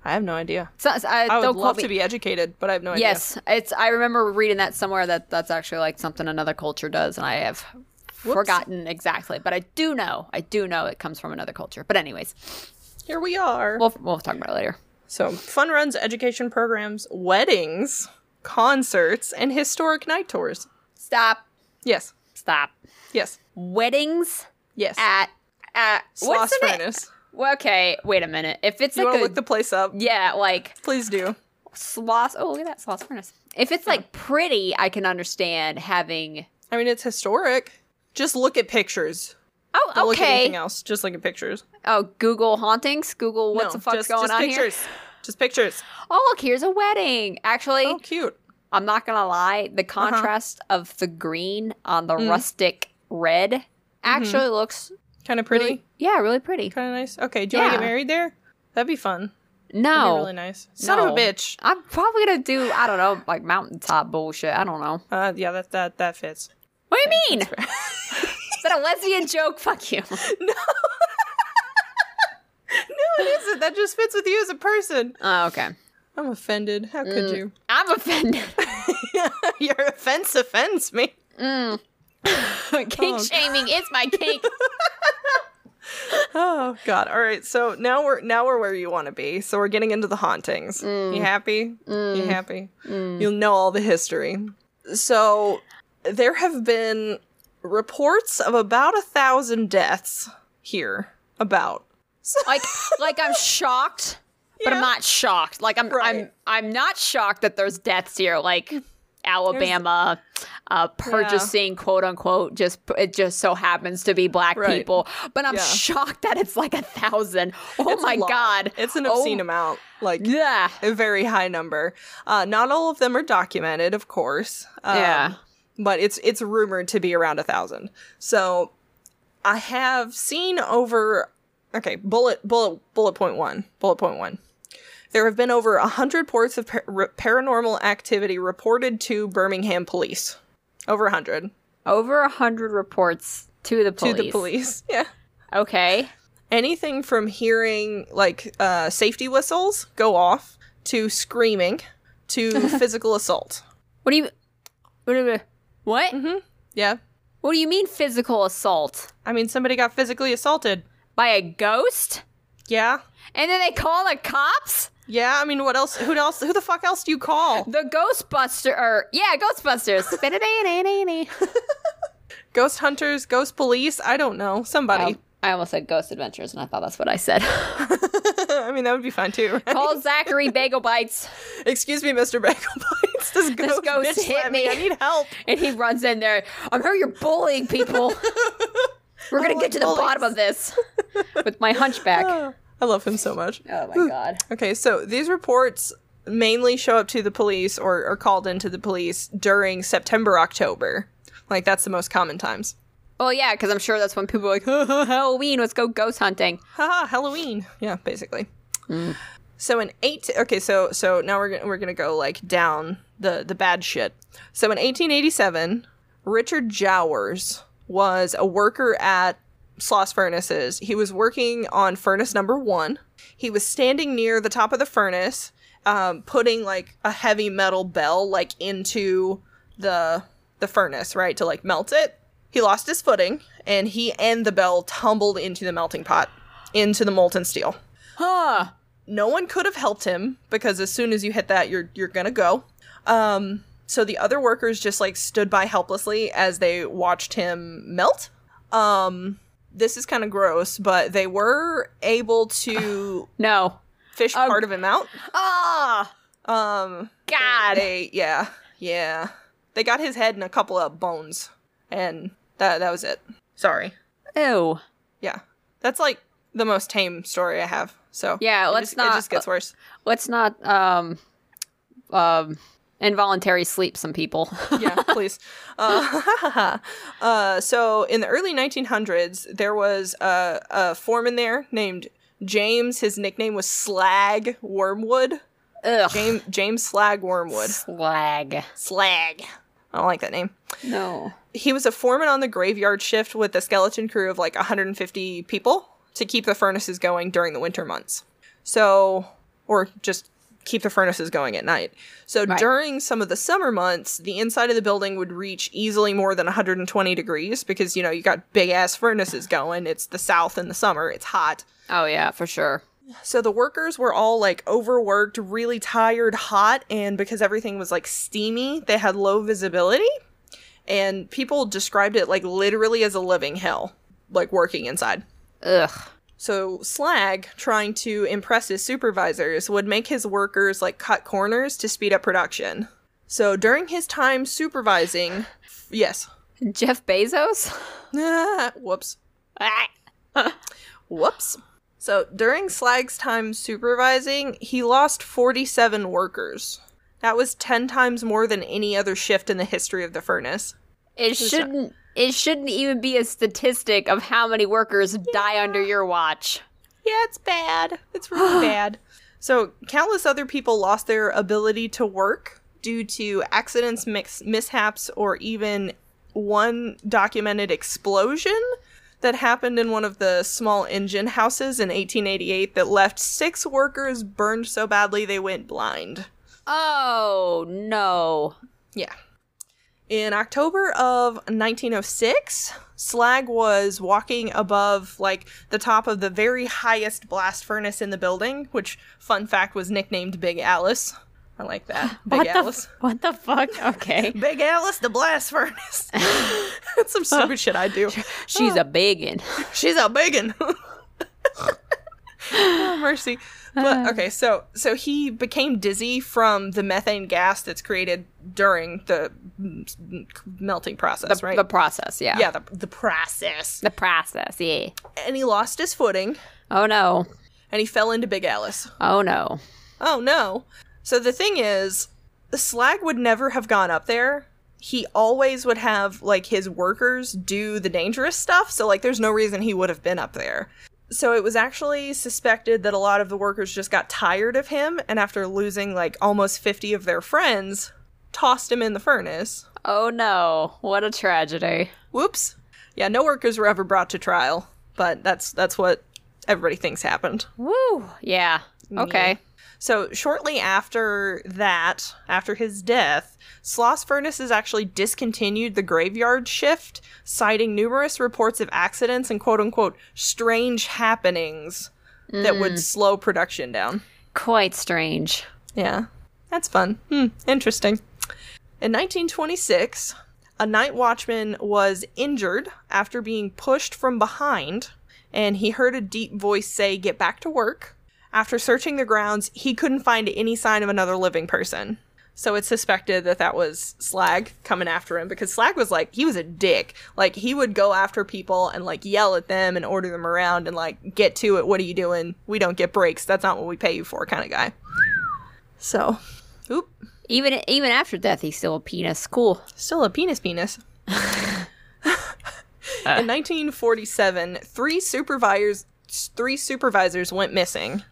I have no idea. So, I, I don't would love me. to be educated, but I have no idea. Yes, it's. I remember reading that somewhere that that's actually like something another culture does, and I have forgotten exactly. But I do know. I do know it comes from another culture. But anyways, Here we are. we'll we'll talk about it later. So, fun runs, education programs, weddings, concerts, and historic night tours. Stop. Yes. Stop. Yes. Weddings Yes. at at Sloss what's the name? Furnace. Well, okay, wait a minute. If it's You like want to look the place up? yeah, like Please do. sloss. Oh, look at that sloss furnace. If it's like pretty, I can understand having I mean, it's historic. Just look at pictures. Oh, Don't look at anything else. Just look at pictures. Oh, Google hauntings. Google what No, the fuck's just, going just on pictures. here. Just pictures. Oh, look, here's a wedding. Actually, Oh, cute. I'm not gonna lie. The uh-huh. contrast of the green on the mm. rustic red mm-hmm. actually looks Kind of pretty. really, yeah, really pretty. Kind of nice. Okay, do you want to get married there? That'd be fun. That'd No, be really nice. Son of a bitch. I'm probably gonna do I don't know, like mountaintop bullshit. I don't know. Uh, yeah, that that that fits. What do you mean? (laughs) Is that a lesbian joke? Fuck you. (laughs) No, (laughs) no, it isn't. That just fits with you as a person. Oh, okay. I'm offended. How could you? I'm offended. Your offense offends me. Kink (laughs) Oh. shaming is my kink. (laughs) Oh God! All right, so now we're now we're where you want to be. So we're getting into the hauntings. Mm. You happy? You mm. happy? Mm. You'll know all the history. So there have been reports of about a thousand deaths here. About. (laughs) Like like I'm shocked, but I'm not shocked. Like I'm Right. I'm I'm not shocked that there's deaths here. Like Alabama uh, purchasing quote unquote just it just so happens to be black Right. people. But I'm Yeah. shocked that it's like a thousand. Oh it's my god. it's an Oh, obscene amount. Like Yeah. a very high number. Uh, not all of them are documented, of course. Um, Yeah. but it's it's rumored to be around a thousand. So I have seen over. Okay, bullet bullet bullet point one. Bullet point one. There have been over a hundred reports of par- paranormal activity reported to Birmingham police. Over a hundred Over a hundred reports to the police. to the police. (laughs) Yeah. Okay. Anything from hearing like uh, safety whistles go off to screaming to (laughs) physical assault. What do you what do you what? Yeah. What do you mean physical assault? I mean, somebody got physically assaulted. By a ghost? Yeah. And then they call the cops? Yeah, I mean, what else? Who else? Who the fuck else do you call? The Ghostbuster, or yeah, Ghostbusters. (laughs) (laughs) Ghost hunters, ghost police? I don't know. Somebody. Oh, I almost said Ghost Adventures, and I thought that's what I said. (laughs) I mean, that would be fine too. right? Call Zachary Bagel Bites, Excuse me, Mr. Bagel Bites. This ghost, ghost bitch hit me. me. I need help. and he runs in there. I'm heard you're bullying people. We're gonna get to the bullies. bottom of this with my hunchback. Ah. I love him so much. Oh my god. Okay, so these reports mainly show up to the police or are called into the police during September, October. Like, that's the most common times. Well, yeah, because I'm sure that's when people are like, Halloween, let's go ghost hunting. Haha, Halloween. Yeah, basically. Mm. So in eight okay, so so now we're gonna we're gonna go like down the the bad shit. So in 1887, Richard Jowers was a worker at Sloss Furnaces. He was working on furnace number one. He was standing near the top of the furnace, um, putting like a heavy metal bell like into the the furnace, right, to like melt it. He lost his footing, and he and the bell tumbled into the melting pot, into the molten steel Huh. no one could have helped him because as soon as you hit that you're you're gonna go um so the other workers just like stood by helplessly as they watched him melt um this is kind of gross but they were able to (laughs) No. fish Oh. part of him out Ah. um God. they yeah yeah they got his head and a couple of bones and that that was it sorry Ew. yeah that's like the most tame story i have so Yeah, let's just- not- it just gets worse Let's not um um involuntary sleep some people. (laughs) yeah, please. Uh, (laughs) uh, so in the early 1900s, there was a, a foreman there named James. His nickname was Slag Wormwood. Ugh. James James Slag Wormwood. Slag. Slag. I don't like that name. No. He was a foreman on the graveyard shift with a skeleton crew of like 150 people to keep the furnaces going during the winter months. So, or just keep the furnaces going at night. So Right. during some of the summer months, the inside of the building would reach easily more than 120 degrees because, you know, you got big ass furnaces going. It's the south in the summer, it's hot. Oh yeah, for sure. So the workers were all like overworked, really tired, hot, and because everything was like steamy, they had low visibility. And people described it like literally as a living hell, like working inside. Ugh. So Slag, trying to impress his supervisors, would make his workers like cut corners to speed up production. So during his time supervising, (sighs) yes, Jeff Bezos? (laughs) Whoops. Ah. (laughs) Whoops. So during Slag's time supervising, he lost 47 workers. That was 10 times more than any other shift in the history of the furnace. It shouldn't it shouldn't even be a statistic of how many workers die under your watch. Yeah, it's bad. It's really (gasps) bad. So, countless other people lost their ability to work due to accidents, mix- mishaps, or even one documented explosion that happened in one of the small engine houses in 1888 that left six workers burned so badly they went blind. Oh no. Yeah. In October of 1906, Slag was walking above like the top of the very highest blast furnace in the building, which fun fact was nicknamed Big Alice. I like that. (laughs) Big what Alice. The, what the fuck? (laughs) Okay. Big Alice, the blast furnace. (laughs) That's some stupid shit I do. She's a biggin. She's a biggin. oh, mercy. But (laughs) okay, so so he became dizzy from the methane gas that's created during the melting process, The, right? the process, yeah. yeah, the, the process. The process, yeah. And he lost his footing Oh no. and he fell into Big Alice. Oh no. Oh no. So the thing is, the slag would never have gone up there. He always would have like his workers do the dangerous stuff, so like there's no reason he would have been up there. So it was actually suspected that a lot of the workers just got tired of him and after losing like almost 50 of their friends, tossed him in the furnace. Oh no. What a tragedy. Whoops. Yeah, no workers were ever brought to trial, but that's that's what everybody thinks happened. Woo. Yeah. Okay. So, shortly after that, after his death, Sloss Furnaces actually discontinued the graveyard shift, citing numerous reports of accidents and quote unquote strange happenings that would slow production down. Quite strange. Yeah, that's fun. Hmm, interesting. In 1926, a night watchman was injured after being pushed from behind, and he heard a deep voice say, Get back to work. After searching the grounds, he couldn't find any sign of another living person. So it's suspected that that was Slag coming after him because Slag was like, he was a dick. Like, he would go after people and like yell at them and order them around and like, get to it. What are you doing? We don't get breaks. That's not what we pay you for, kind of guy. So, oop, Even even after death, he's still a penis. Cool. still a penis penis. (laughs) In 1947, three supervisors three supervisors went missing.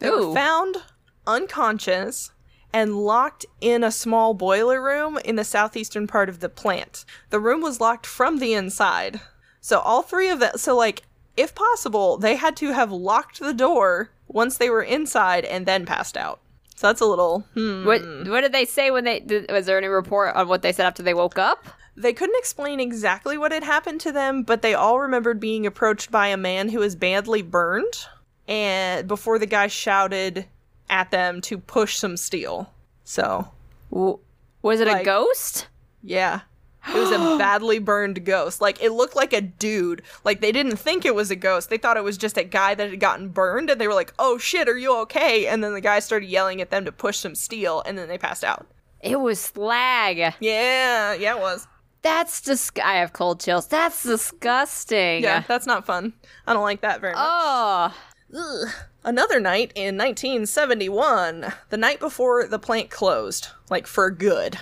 They Ooh. were found unconscious and locked in a small boiler room in the southeastern part of the plant. The room was locked from the inside. So all three of them so like if possible, they had to have locked the door once they were inside and then passed out. So that's a little hmm. What what did they say when they did, was there any report on what they said after they woke up? They couldn't explain exactly what had happened to them, but they all remembered being approached by a man who was badly burned and before the guy shouted at them to push some steel. So, Was it Like- a ghost? yeah. It was a (gasps) badly burned ghost. Like it looked like a dude. Like they didn't think it was a ghost. They thought it was just a guy that had gotten burned and they were like, "Oh shit, are you okay?" And then the guy started yelling at them to push some steel and then they passed out. It was slag. Yeah, yeah, it was. That's just. I have cold chills. That's disgusting. Yeah, that's not fun. I don't like that very much. Oh. Ugh. Another night in 1971, the night before the plant closed, like for good.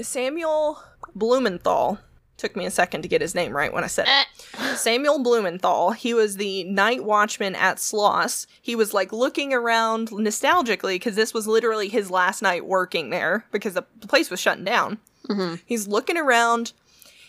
Samuel Blumenthal took me a second to get his name right when I said it. Eh. Samuel Blumenthal, he was the night watchman at Sloss. He was like looking around nostalgically because this was literally his last night working there because the place was shutting down. Mm-hmm. He's looking around.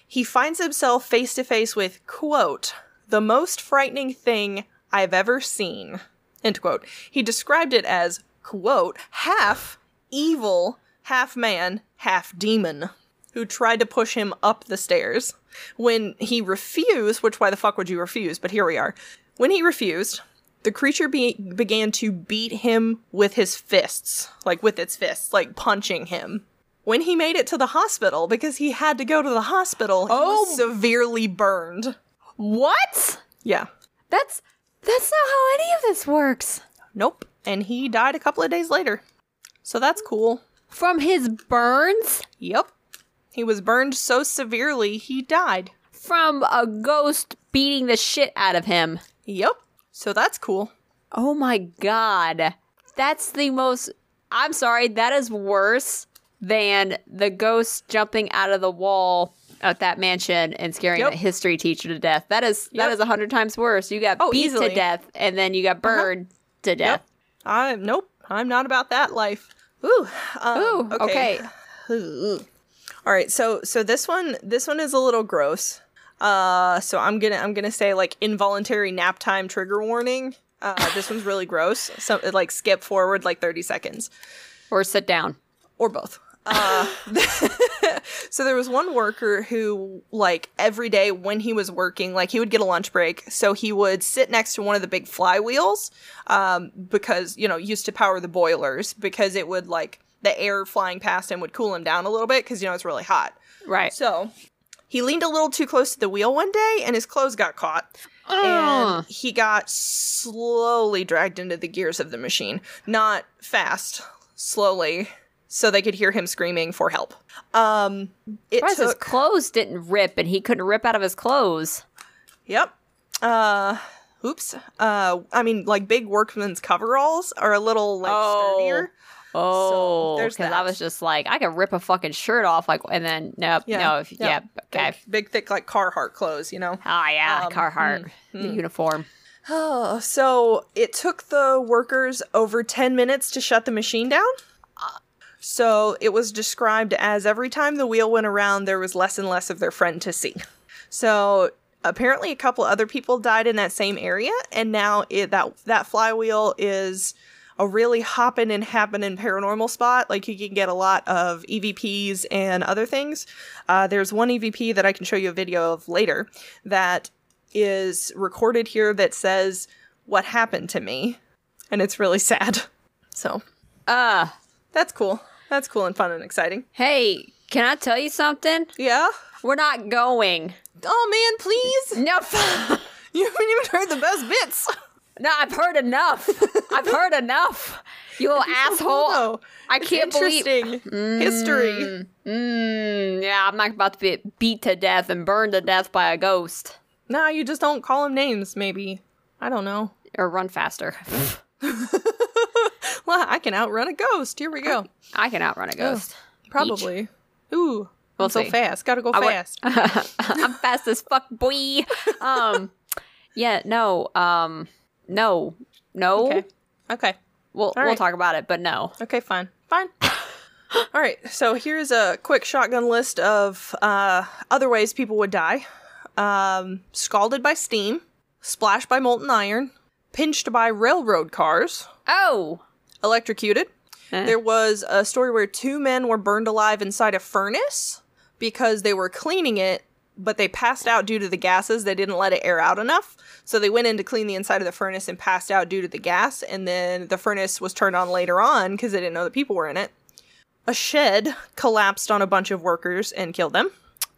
He finds himself face to face with, quote, the most frightening thing I've ever seen, end quote. He described it as, quote, half evil, half man, half demon, who tried to push him up the stairs. When he refused, which why the fuck would you refuse? But here we are. When he refused, the creature be- began to beat him with his fists, like with its fists, like punching him. When he made it to the hospital, because he had to go to the hospital, he Oh. was severely burned. What? Yeah. That's that's not how any of this works. Nope. And he died a couple of days later. So that's cool. From his burns? Yep. He was burned so severely he died. From a ghost beating the shit out of him. Yep. So that's cool. Oh my god. That's the most. I'm sorry, that is worse than the ghost jumping out of the wall at that mansion and scaring Yep. the history teacher to death. That is that Yep. is a hundred times worse. You got Oh, beat easily. Uh-huh. to death and then you got burned to death. I nope. I'm not about that life. Ooh. Um, Ooh, okay. Ooh. All right. So so this one this one is a little gross. Uh, so I'm gonna I'm gonna say like involuntary nap time trigger warning. Uh, this one's really gross. So like skip forward like 30 seconds Or sit down. or both. Uh, (laughs) so there was one worker who, like, every day when he was working, like, he would get a lunch break. So he would sit next to one of the big flywheels, um, because, you know, used to power the boilers, because it would, like, the air flying past him would cool him down a little bit, because, you know, it's really hot. Right. So he leaned a little too close to the wheel one day, and his clothes got caught. Ugh. And he got slowly dragged into the gears of the machine. Not fast, slowly, so they could hear him screaming for help. Um, it Surprised his clothes didn't rip and he couldn't rip out of his clothes. Yep. Uh, oops. Uh, I mean, like big workman's coveralls are a little like Oh. sturdier. Oh, there's because I was just like, I could rip a fucking shirt off, like, and then nope, Yeah, no, if, yeah. yeah, okay, Big, big, thick, like Carhartt clothes, you know. oh yeah, Um, Carhartt, the uniform. Oh, (sighs) so it took the workers over 10 minutes to shut the machine down. So it was described as every time the wheel went around, there was less and less of their friend to see. So apparently, a couple other people died in that same area, and now it, that that flywheel is a really hopping and happening paranormal spot. Like you can get a lot of EVPs and other things. Uh, there's one EVP that I can show you a video of later that is recorded here that says what happened to me, and it's really (laughs) sad. So Uh, that's cool. That's cool and fun and exciting. hey, can I tell you something? Yeah. We're not going. Oh man, please! (laughs) No, (laughs) You haven't even heard the best bits. no, I've heard enough. I've heard enough. You little (laughs) asshole. Oh, I can't believe. interesting history. Mm, yeah, I'm not about to be beat to death and burned to death by a ghost Nah, you just don't call them names. Maybe I don't know. or run faster. (laughs) Well, I can outrun a ghost. Here we go. I can outrun a ghost. Probably. Ooh, We'll I'm so fast. Gotta go I fast. (laughs) I'm fast as fuck, boy. Um, yeah, no, um, no, no. okay. Okay. We'll we'll talk about it, but no. Okay, fine. Fine. (laughs) All right, so here's a quick shotgun list of uh, other ways people would die um, scalded by steam, splashed by molten iron, pinched by railroad cars, Oh, electrocuted. Eh. There was a story where two men were burned alive inside a furnace because they were cleaning it, but they passed out due to the gases. They didn't let it air out enough. So they went in to clean the inside of the furnace and passed out due to the gas. And then the furnace was turned on later on because they didn't know the people were in it. A shed collapsed on a bunch of workers and killed them.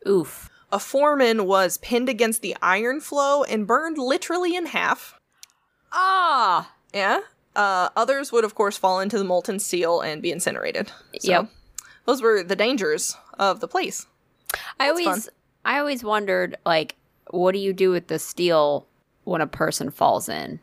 oof. A foreman was pinned against the iron flow and burned literally in half. Ah, Yeah. Uh, others would, of course, fall into the molten steel and be incinerated. So, Yep. Those were the dangers of the place. I That's always I always wondered like, what do you do with the steel when a person falls in?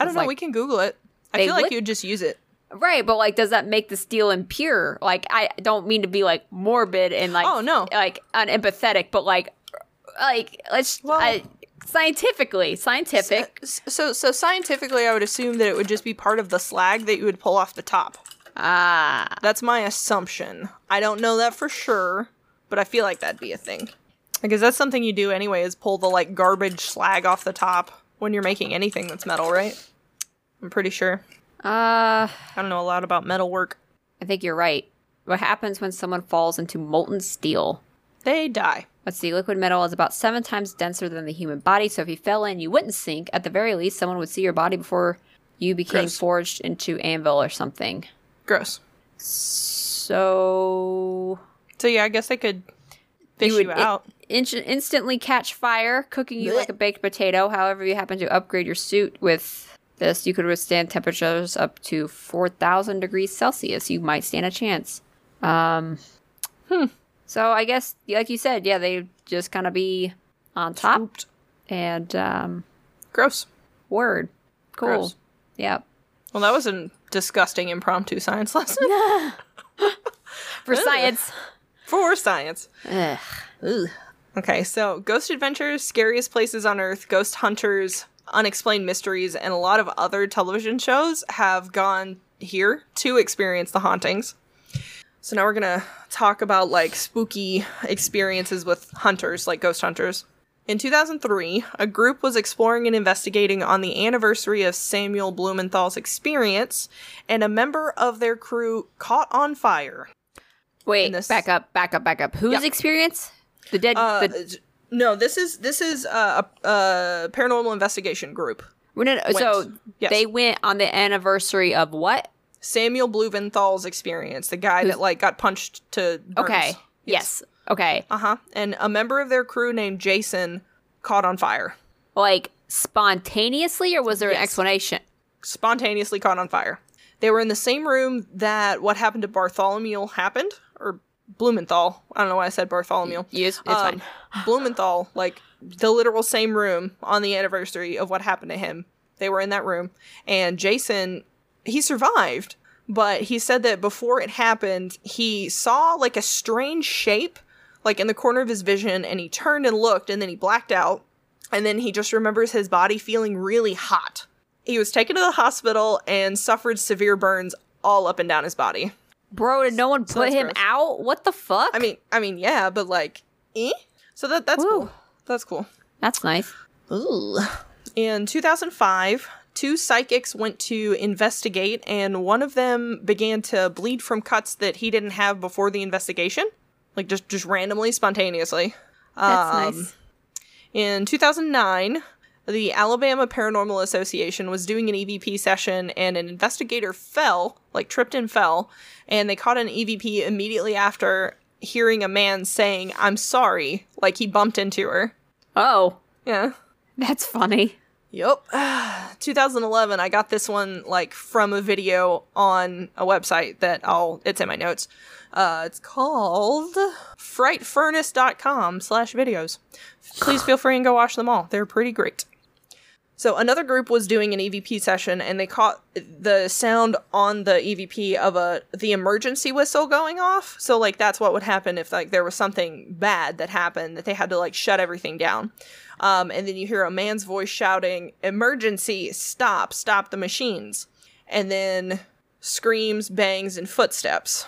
I don't know. like- we can Google it. I feel like you'd just use it. Right, but like, does that make the steel impure? Like, I don't mean to be like morbid and like, Oh, no. like unempathetic, but like, like let's Well- I, scientifically, scientific. S- So, so scientifically, I would assume that it would just be part of the slag that you would pull off the top. Ah, That's my assumption. I don't know that for sure, but I feel like that'd be a thing. Because that's something you do anyway, is pull the like garbage slag off the top when you're making anything that's metal, right? I'm pretty sure. uh, I don't know a lot about metal work. I think you're right. What happens when someone falls into molten steel? They die. Let's see, liquid metal is about seven times denser than the human body, so if you fell in, you wouldn't sink. At the very least, someone would see your body before you became Gross. forged into anvil or something. Gross. So So yeah, I guess they could fish you, would- out. in- instantly catch fire, cooking you Blech. like a baked potato. However, you happen to upgrade your suit with this, you could withstand temperatures up to 4,000 degrees Celsius. You might stand a chance. Um, Hmm. So I guess, like you said, yeah, they just kind of be on top Swooped. and um, Gross. word. Cool. Gross. Yep. Well, that was a disgusting impromptu science (laughs) lesson (laughs) For science. for science. Ugh. Okay, so Ghost Adventures, Scariest Places on Earth, Ghost Hunters, Unexplained Mysteries, and a lot of other television shows have gone here to experience the hauntings. So now we're gonna talk about like spooky experiences with hunters, like ghost hunters. In 2003, a group was exploring and investigating on the anniversary of Samuel Blumenthal's experience, and a member of their crew caught on fire. Wait, this- back up, back up, back up. Whose Yep. experience? The dead. Uh, the, no, this is this is uh, a, a paranormal investigation group. so. Yes. they went on the anniversary of what? Samuel Blumenthal's experience, the guy that like got punched to burns. Okay. Yes. Okay. Uh huh. And a member of their crew named Jason caught on fire, Like spontaneously, or was there an Yes. explanation? spontaneously caught on fire. They were in the same room that what happened to Bartholomew happened, or Blumenthal. I don't know why I said Bartholomew. Yes, it's Um, fine. Blumenthal, like the literal same room on the anniversary of what happened to him. They were in that room, and Jason, he survived, but he said that before it happened, he saw like a strange shape, like in the corner of his vision, and he turned and looked, and then he blacked out, and then he just remembers his body feeling really hot. He was taken to the hospital and suffered severe burns all up and down his body. Bro, did no one put him gross. out? What the fuck? I mean, I mean, yeah, but like, eh? So that that's Woo. cool. That's cool. that's nice. Ooh. In 2005, two psychics went to investigate, and one of them began to bleed from cuts that he didn't have before the investigation, like just just randomly, spontaneously. That's Um, nice. In 2009, the Alabama Paranormal Association was doing an EVP session, and an investigator fell, like tripped and fell, and they caught an EVP immediately after hearing a man saying, "I'm sorry," like he bumped into her. Oh, Yeah. that's funny. Yep. (sighs) 2011, I got this one like from a video on a website that I'll it's in my notes. Uh it's called frightfurnace.com slash videos. Please feel free and go watch them all. They're pretty great. So another group was doing an EVP session and they caught the sound on the EVP of a the emergency whistle going off. So like that's what would happen if like there was something bad that happened that they had to like shut everything down. Um, and then you hear a man's voice shouting, "Emergency! Stop! Stop the machines!" And then screams, bangs, and footsteps.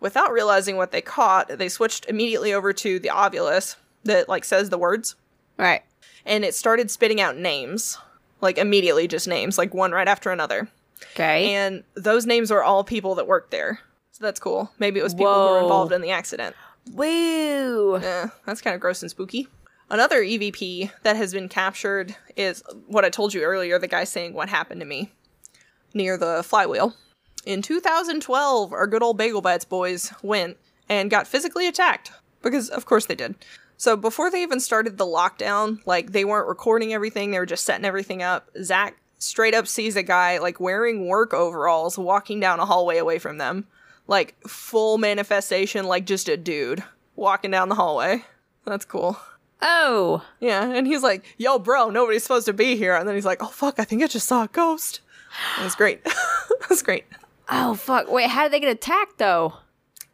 Without realizing what they caught, they switched immediately over to the Ovilus that like says the words Right. and it started spitting out names like immediately just names like one right after another Okay. and those names are all people that worked there so that's cool maybe it was people who were involved in the accident Woo. Eh, that's kind of gross and spooky another evp that has been captured is what i told you earlier the guy saying what happened to me near the flywheel in 2012 our good old bagel bites boys went and got physically attacked because of course they did so before they even started the lockdown, like they weren't recording everything, they were just setting everything up. Zach straight up sees a guy like wearing work overalls walking down a hallway away from them. Like full manifestation, like just a dude walking down the hallway. That's cool. Oh. Yeah, and he's like, yo, bro, nobody's supposed to be here. And then he's like, oh, fuck, I think I just saw a ghost. It was great. (laughs) it was great. Oh fuck. Wait, how did they get attacked though?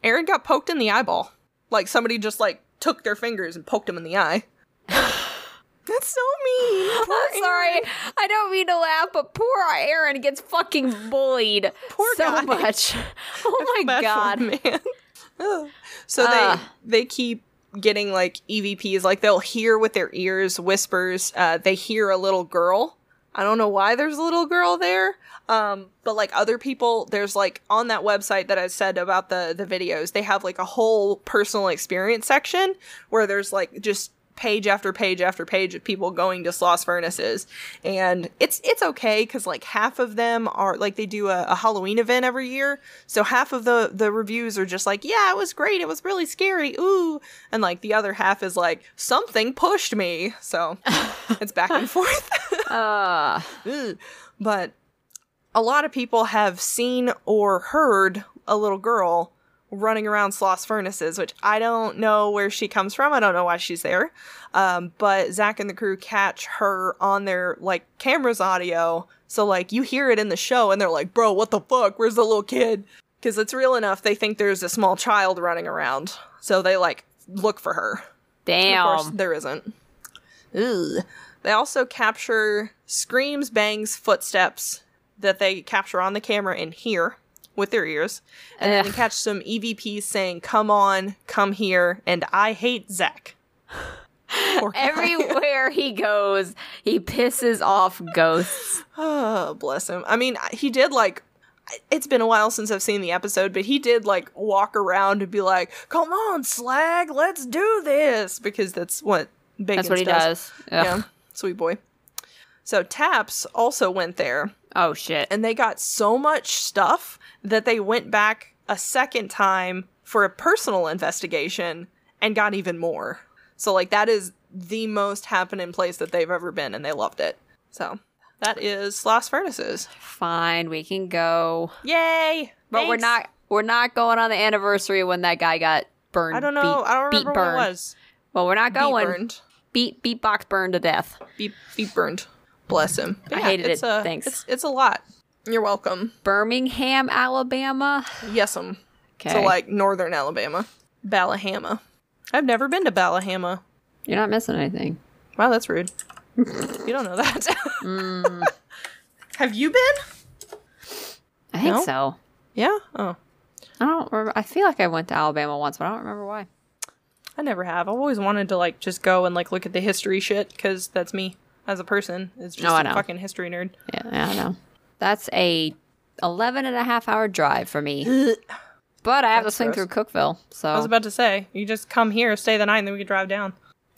Aaron got poked in the eyeball. Like somebody just like took their fingers and poked him in the eye. (sighs) That's so mean. (laughs) Poor I'm sorry. Aaron. I don't mean to laugh, but poor Aaron gets fucking bullied Poor so guy. much. (laughs) Oh my god. man. So Ah. they they keep getting like EVPs. Like they'll hear with their ears whispers. Uh, they hear a little girl. I don't know why there's a little girl there. Um, but like other people, there's like on that website that I said about the the videos, they have like a whole personal experience section where there's like just page after page after page of people going to Sloss Furnaces, and it's it's okay because like half of them are like they do a, a Halloween event every year, so half of the the reviews are just like yeah it was great. It was really scary. Ooh, and like the other half is like something pushed me, so (laughs) it's back and forth. (laughs) Uh, but a lot of people have seen or heard a little girl running around Sloss Furnaces, which I don't know where she comes from. I don't know why she's there. Um, but Zach and the crew catch her on their like cameras audio. So like you hear it in the show and they're like, bro, what the fuck? Where's the little kid? Because it's real enough. They think there's a small child running around. So they like look for her. Damn. Of course, there isn't. Ugh. They also capture screams, bangs, footsteps that they capture on the camera and hear with their ears. And then they Ugh. catch some EVPs saying, Come on, come here, and I hate Zach. (laughs) Everywhere he goes, he pisses off ghosts. (sighs) Oh, bless him. I mean, he did like. It's been a while since I've seen the episode, but he did like walk around and be like, "Come on, slag, let's do this," because that's what Bacon That's what he does. Ugh. Yeah, sweet boy. So Taps also went there, Oh shit. and they got so much stuff that they went back a second time for a personal investigation and got even more. So like that is the most happening place that they've ever been, and they loved it. So that is Sloss Furnaces. Fine, we can go. Yay! But we're not we're not going on the anniversary when that guy got burned. I don't know. beat- I don't beat remember what it was. Well, we're not Beat going. burned. Beat beatbox burned to death. Beat, beat burned. Bless him. But I hated it's it. A, Thanks. It's, it's a lot. You're welcome. Birmingham, Alabama. Yes'm. Okay. So like northern Alabama. Ballahama. I've never been to Ballahama. You're not missing anything. Wow, that's rude. you don't know that. (laughs) Mm. Have you been? I think No? so. Yeah. Oh, I don't remember. I feel like I went to Alabama once, but I don't remember why. I never have. I've always wanted to like just go and like look at the history shit because that's me as a person. It's just Oh, a fucking history nerd. Yeah, I know. That's a 11 and a half hour drive for me. (laughs) But I have That's to swing gross. through Cookeville. So, I was about to say you just come here, stay the night, and then we could drive down.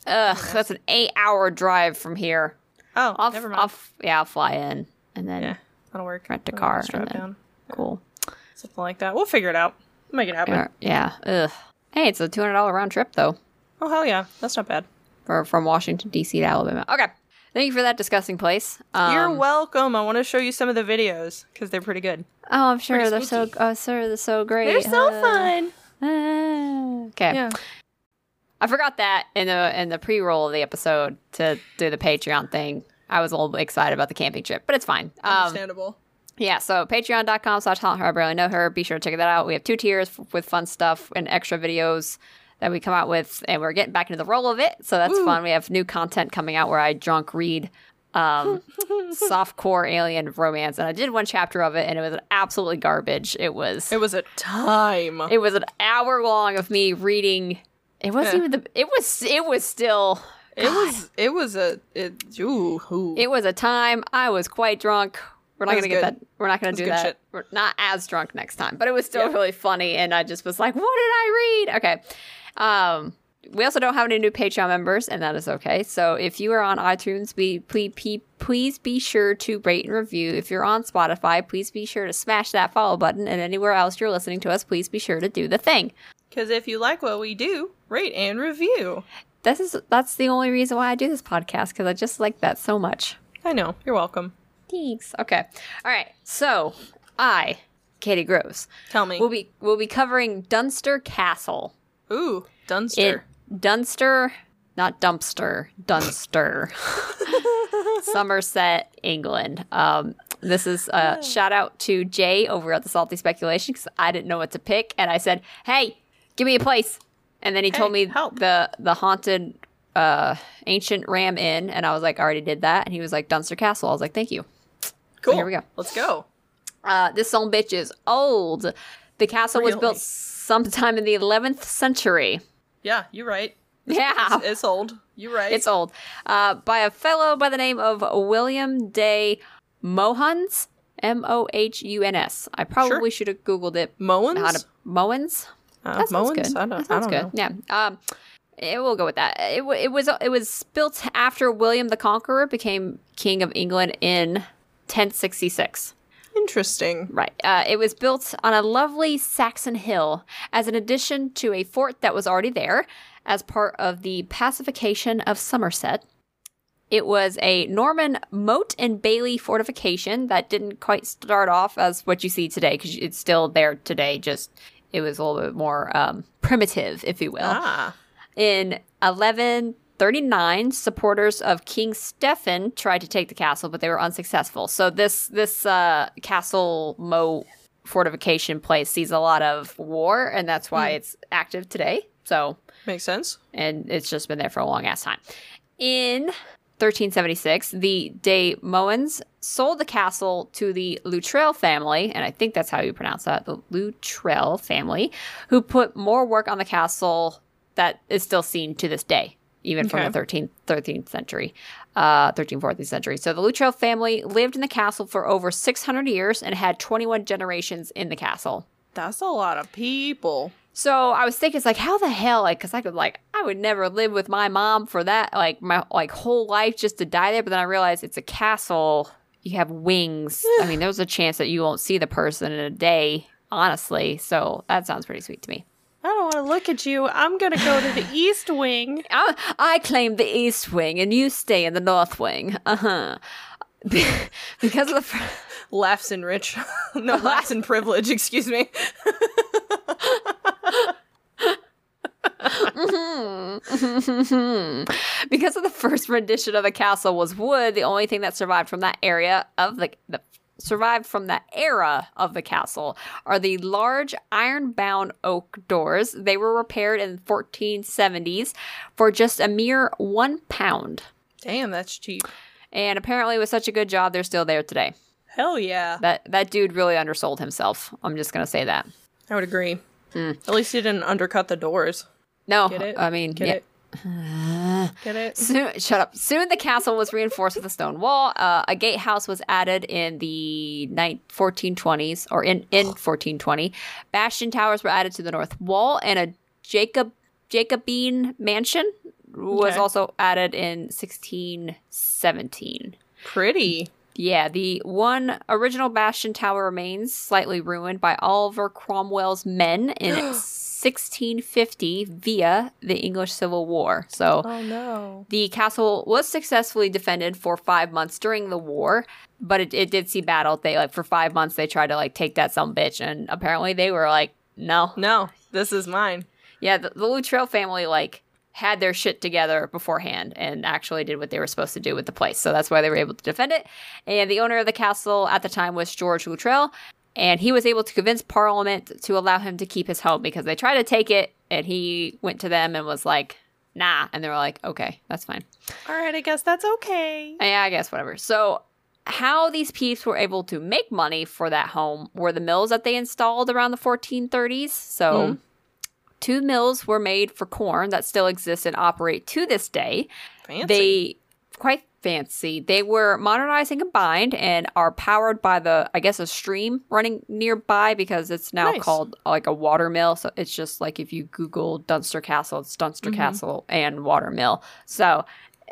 ugh, that's an eight hour drive from here. Oh, I'll, never mind. I'll yeah, I'll fly in and then yeah, that'll work. rent a car drive then- down. cool. Something like that. We'll figure it out. We'll make it happen. Yeah, yeah, ugh. Hey, it's a $200 round trip though. Oh hell yeah, that's not bad. for, from Washington D.C. to Alabama. Okay, thank you for that disgusting place. Um, You're welcome. I want to show you some of the videos because they're pretty good. oh, I'm sure pretty they're so. Oh, sir, they're so great. They're so Uh, fun. uh, okay, Yeah. I forgot that in the in the pre roll of the episode to do the Patreon thing. I was a little excited about the camping trip, but it's fine. Um, Understandable. yeah, so patreon.com slash I barely know her. Be sure to check that out. We have two tiers f- with fun stuff and extra videos that we come out with, and we're getting back into the roll of it. So that's Woo. fun. We have new content coming out where I drunk read um, (laughs) softcore alien romance, and I did one chapter of it, and it was absolutely garbage. It was it was a time. it was an hour long of me reading. It wasn't Yeah. even the. It was. It was still. It was. It was a. It. Ooh. ooh. It was a time. I was quite drunk. We're not gonna was get that. We're not gonna do good that. shit. We're not as drunk next time, but it was still Yeah. really funny, and I just was like, "What did I read?" Okay. Um, we also don't have any new Patreon members, and that is okay. So if you are on iTunes, be, please, please be sure to rate and review. If you're on Spotify, please be sure to smash that follow button, and anywhere else you're listening to us, please be sure to do the thing. Because if you like what we do, rate and review. This is that's the only reason why I do this podcast because I just like that so much. I know. You're welcome. Thanks. Okay. All right. So I, Katie Groves, Tell me. we'll be we'll be covering Dunster Castle Ooh, Dunster. in Dunster, not dumpster, Dunster, (laughs) Somerset, England. Um, this is a shout out to Jay over at the Salty Speculation because I didn't know what to pick, and I said, "Hey, give me a place," and then he told me help. the the haunted uh ancient ram inn and i was like I already did that and he was like dunster castle i was like thank you cool. here we go. Let's go. Uh, this song bitch is old. The castle was built sometime in the 11th century. Yeah, you're right. Yeah, It's, it's old. You're right. it's old. Uh, by a fellow by the name of William de Mohuns. M O H U N S. I probably should have Googled it. Mowens. How to Mowens? Uh, That sounds good. I don't, that I sounds don't good. know. Yeah. Um, it, we'll go with that. It, it was it was built after William the Conqueror became king of England in 1066. Interesting. Right. Uh, it was built on a lovely Saxon hill as an addition to a fort that was already there as part of the pacification of Somerset. It was a Norman moat and bailey fortification that didn't quite start off as what you see today because it's still there today, just it was a little bit more um, primitive, if you will. Ah. In 1139, supporters of King Stephen tried to take the castle, but they were unsuccessful. So this this uh, castle mo fortification place sees a lot of war, and that's why it's active today. So Makes sense. and it's just been there for a long ass time. In 1376, the De Moens sold the castle to the Luttrell family, and I think that's how you pronounce that, the Luttrell family, who put more work on the castle that is still seen to this day, even Okay. from the 13th, 13th century, uh, 13th, 14th century. So the Luttrell family lived in the castle for over 600 years and had 21 generations in the castle. That's a lot of people. So I was thinking, it's like, how the hell? Like, cause I could, like, I would never live with my mom for that, like, my like whole life just to die there. But then I realized it's a castle. You have wings. I mean, (sighs) there's a chance that you won't see the person in a day, honestly. So that sounds pretty sweet to me. I don't want to look at you. I'm going to go to the East Wing. (laughs) I, I claim the east wing, and you stay in the north wing. (laughs) Uh huh. because of the. fr- Laughs in rich. (laughs) no, laughs in privilege, excuse me. because of the first rendition of the castle was wood, the only thing that survived from that area of the, the survived from the era of the castle are the large iron-bound oak doors. They were repaired in 1470s for just a mere one pound, Damn, that's cheap. and apparently, with such a good job, they're still there today. Hell yeah. That that dude really undersold himself. I'm just gonna say that. I would agree. Hmm. At least he didn't undercut the doors. No, Get it? I mean, Get yeah. it? (sighs) Get it? Soon, shut up. Soon the castle was reinforced with a stone wall. Uh, a gatehouse was added in the ni- 1420s, or in, in 1420. Bastion towers were added to the north wall, and a Jacob Jacobine mansion was Okay. also added in 1617. Pretty. Yeah, the one original Bastion tower remains slightly ruined by Oliver Cromwell's men in (gasps) 1650 via the English Civil War. So Oh no. the castle was successfully defended for five months during the war, but it, it did see battle. They like for five months they tried to like take that some bitch, and apparently they were like, no, No, this is mine. yeah. The, the Luttrell family like had their shit together beforehand and actually did what they were supposed to do with the place. So that's why they were able to defend it. And the owner of the castle at the time was George Luttrell. And he was able to convince Parliament to allow him to keep his home because they tried to take it and he went to them and was like, nah. And they were like, okay, that's fine. All right, I guess that's okay. Yeah, I guess whatever. So, how these peeps were able to make money for that home were the mills that they installed around the 1430s. So, mm-hmm. Two mills were made for corn that still exist and operate to this day. Fancy. They quite fancy. They were modernized and combined and are powered by the I guess a stream running nearby because it's now Nice. called like a water mill. So it's just like if you Google Dunster Castle, it's Dunster Castle and water mill. So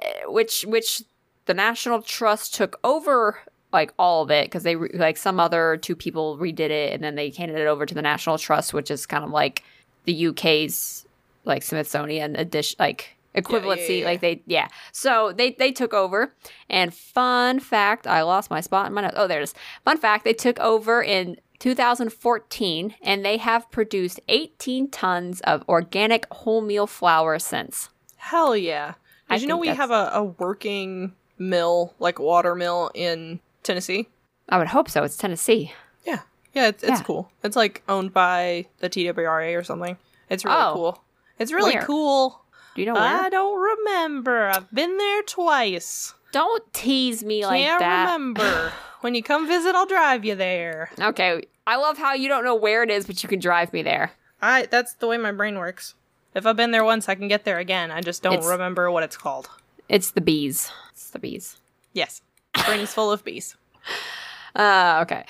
eh, which which the National Trust took over like all of it because they re- like some other two people redid it and then they handed it over to the National Trust, which is kind of like the UK's like Smithsonian edition, like equivalency. yeah. Like they, yeah. So they they took over. And fun fact, I lost my spot in my notes. Oh, there it is. Fun fact, they took over in 2014, and they have produced 18 tons of organic wholemeal flour since. Hell yeah. Did I you know we that's- have a, a working mill, like water mill in Tennessee? I would hope so. It's Tennessee. Yeah. Yeah, it's, it's Yeah. cool. It's like owned by the TWRA or something. It's really Oh. cool. It's really Where? cool. Do you know where? I don't remember. I've been there twice. Don't tease me like Can't that. remember. (laughs) when you come visit, I'll drive you there. Okay. I love how you don't know where it is, but you can drive me there. I that's the way my brain works. If I've been there once, I can get there again. I just don't It's- remember what it's called. It's the bees. It's the bees. Yes. Brain is full of bees. (laughs) Uh, okay.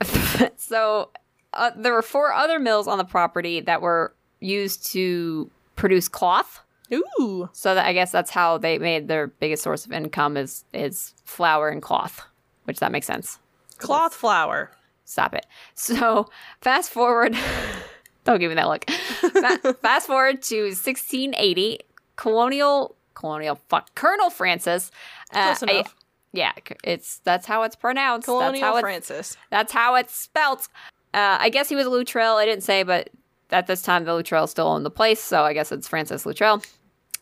(laughs) (laughs) so uh, there were four other mills on the property that were used to produce cloth. Ooh. So that I guess that's how they made their biggest source of income is is flour and cloth, which that makes sense. Cloth flour. Stop it. So fast forward. (laughs) don't give me that look. Fa- (laughs) fast forward to 1680. Colonial, colonial, fuck, Colonel Francis. uh, a-. yeah, it's that's how it's pronounced. that's Colonial how it's Francis. that's how it's spelt. Uh, I guess he was a Luttrell. I didn't say, but at this time, the Luttrell still owned the place, so I guess it's Francis Luttrell.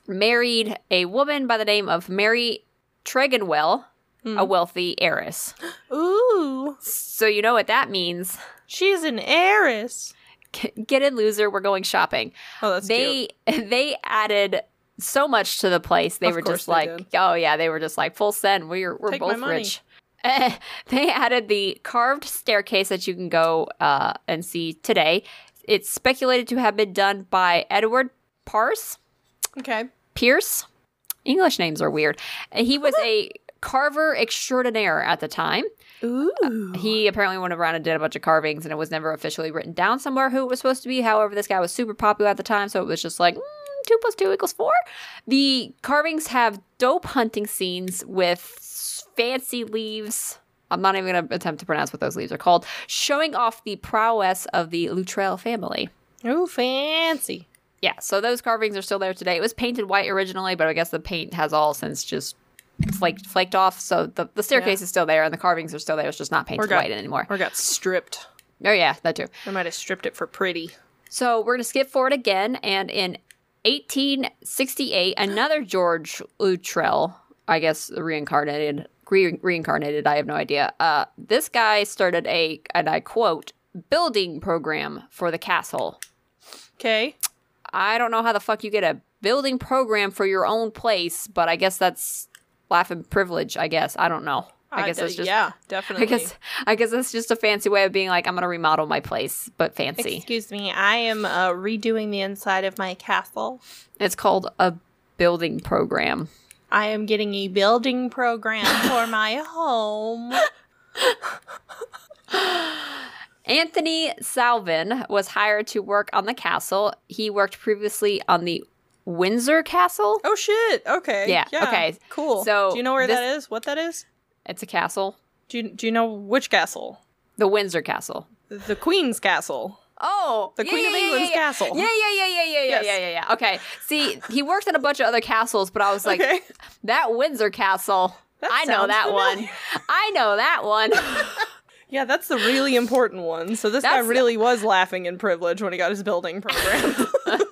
Married a woman by the name of Mary Tregonwell, a wealthy heiress. (gasps) Ooh, So you know what that means. she's an heiress. Get in, loser. We're going shopping. Oh, that's cute. they (laughs) they added so much to the place. They Of were just they like, did. oh yeah, they were just like full send. We're we're Take both rich. (laughs) They added the carved staircase that you can go uh, and see today. It's speculated to have been done by Edward Parse Okay. Pierce. English names are weird. He was (laughs) a carver extraordinaire at the time. Ooh. He apparently went around and did a bunch of carvings, and it was never officially written down somewhere who it was supposed to be. However, this guy was super popular at the time, so it was just like mm, two plus two equals four. The carvings have dope hunting scenes with fancy leaves. I'm not even going to attempt to pronounce what those leaves are called, showing off the prowess of the Luttrell family. Ooh, fancy. Yeah, so those carvings are still there today. It was painted white originally, but I guess the paint has all since just flaked flaked off. So the, the staircase Yeah. is still there and the carvings are still there. It's just not painted got- white anymore. Or got stripped. Oh yeah, that too. They might have stripped it for pretty. So we're gonna skip forward again, and in 1868, another George Luttrell, I guess reincarnated, re- reincarnated. I have no idea. Uh, this guy started a, and I quote, building program for the castle. Okay. I don't know how the fuck you get a building program for your own place, but I guess that's laughing privilege. I guess I don't know. I guess it's just yeah, definitely. (laughs) I guess I guess that's just a fancy way of being like I'm gonna remodel my place, but fancy. Excuse me, I am uh, redoing the inside of my castle. It's called a building program. I am getting a building program (laughs) for my home. (laughs) Anthony Salvin was hired to work on the castle. He worked previously on the Windsor Castle. Oh shit! Okay. Yeah, okay. Cool. So do you know where this- that is? What that is? It's a castle. Do you, do you know which castle? The Windsor Castle. The Queen's Castle. Oh, The Queen of England's castle. Yeah, yeah, yeah, yeah, yeah, yeah, Yes. yeah, yeah, yeah. Okay. See, he worked in a bunch of other castles, but I was like, Okay. that Windsor Castle. That I know that familiar. one. I know that one. (laughs) Yeah, that's the really important one. So this That's- guy really was laughing in privilege when he got his building program. (laughs)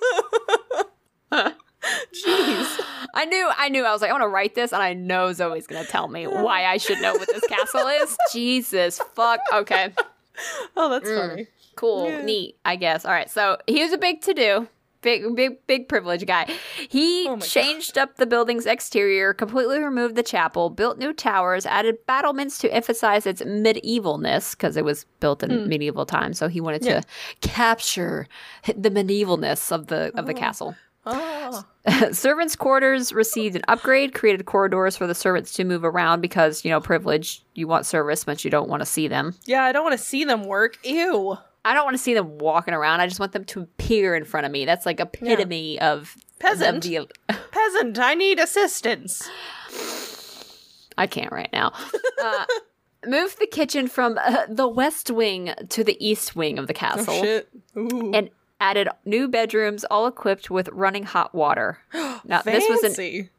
(laughs) Jeez. I knew, I knew. I was like, I want to write this, and I know Zoe's gonna tell me why I should know what this castle is. (laughs) Jesus, fuck. Okay, Oh, that's mm. funny. cool, Yeah. neat. I guess. All right. So he was a big to do, big, big, big privilege guy. He Oh my God. changed up the building's exterior, completely removed the chapel, built new towers, added battlements to emphasize its medievalness because it was built in hmm. medieval times. So he wanted. Yeah. to capture the medievalness of the of the oh. castle. Oh. (laughs) servants' quarters received an upgrade, created corridors for the servants to move around because, you know, privilege, you want service, but you don't want to see them. Yeah, I don't want to see them work. Ew. I don't want to see them walking around. I just want them to appear in front of me. That's like epitome of Peasant. Of the, (laughs) Peasant, I need assistance. I can't right now. Uh, (laughs) moved the kitchen from uh, the west wing to the east wing of the castle Oh shit. Ooh. and added new bedrooms, all equipped with running hot water. (gasps) Now, this was in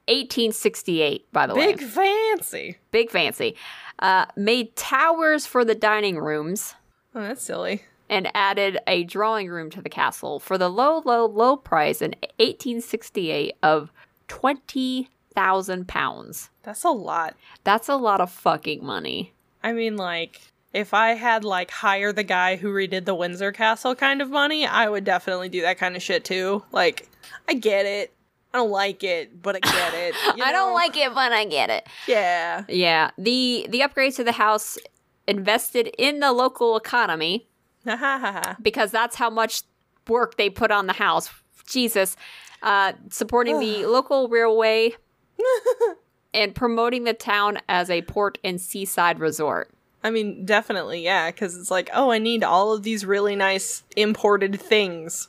1868, by the way. Big fancy. big fancy. Uh, made towers for the dining rooms Oh, that's silly. and added a drawing room to the castle for the low, low, low price in 1868 of 20,000 pounds. That's a lot. That's a lot of fucking money. I mean, like, if I had, like, hire the guy who redid the Windsor Castle kind of money, I would definitely do that kind of shit too. Like, I get it. I don't like it, but I get it. (laughs) you I don't like it, but I get it. Yeah. Yeah, the the upgrades to the house invested in the local economy (laughs) because that's how much work they put on the house. Jesus, uh, supporting the local railway (laughs) and promoting the town as a port and seaside resort. I mean, definitely, yeah, because it's like, oh, I need all of these really nice imported things.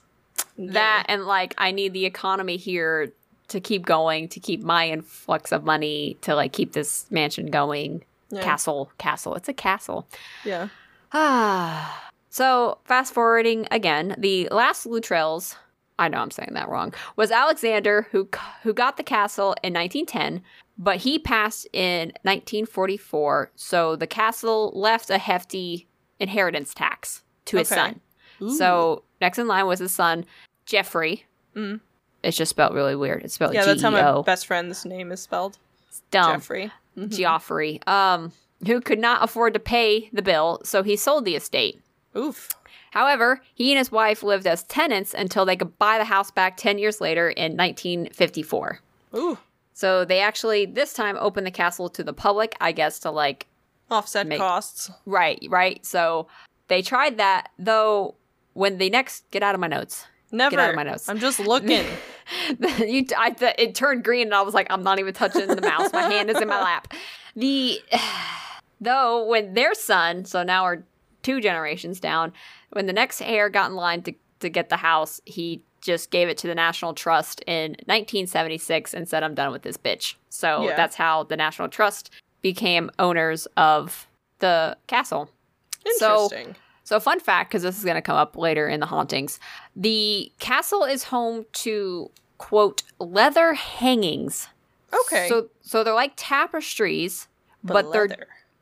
That and like, I need the economy here to keep going, to keep my influx of money to like keep this mansion going. Yeah. Castle, castle. It's a castle. Yeah. Ah. (sighs) so fast forwarding again, the last Luttrells, I know I'm saying that wrong, was Alexander who who got the castle in 1910, but he passed in 1944, so the castle left a hefty inheritance tax to his Okay. son. So next in line was his son, Jeffrey. Mm. It's just spelled really weird. It's spelled Yeah, that's how my best friend's name is spelled. Dumb. Jeffrey. Geoffrey, um, who could not afford to pay the bill, so he sold the estate. Oof. However, he and his wife lived as tenants until they could buy the house back 10 years later in 1954. Ooh. So they actually, this time, opened the castle to the public, I guess, to like, Offset Make- costs. right, right. So they tried that, though, when they next, get out of my notes. Never. Get out of my notes. I'm just looking. (laughs) you, I, th- it turned green and I was like, I'm not even touching the mouse. My hand is in my lap. The (sighs) though when their son, so now we're two generations down, when the next heir got in line to to get the house, he just gave it to the National Trust in 1976 and said, "I'm done with this bitch." So Yeah. that's how the National Trust became owners of the castle. So- Interesting. So, fun fact, because this is going to come up later in the hauntings, the castle is home to quote leather hangings. okay. So, so they're like tapestries, but, they're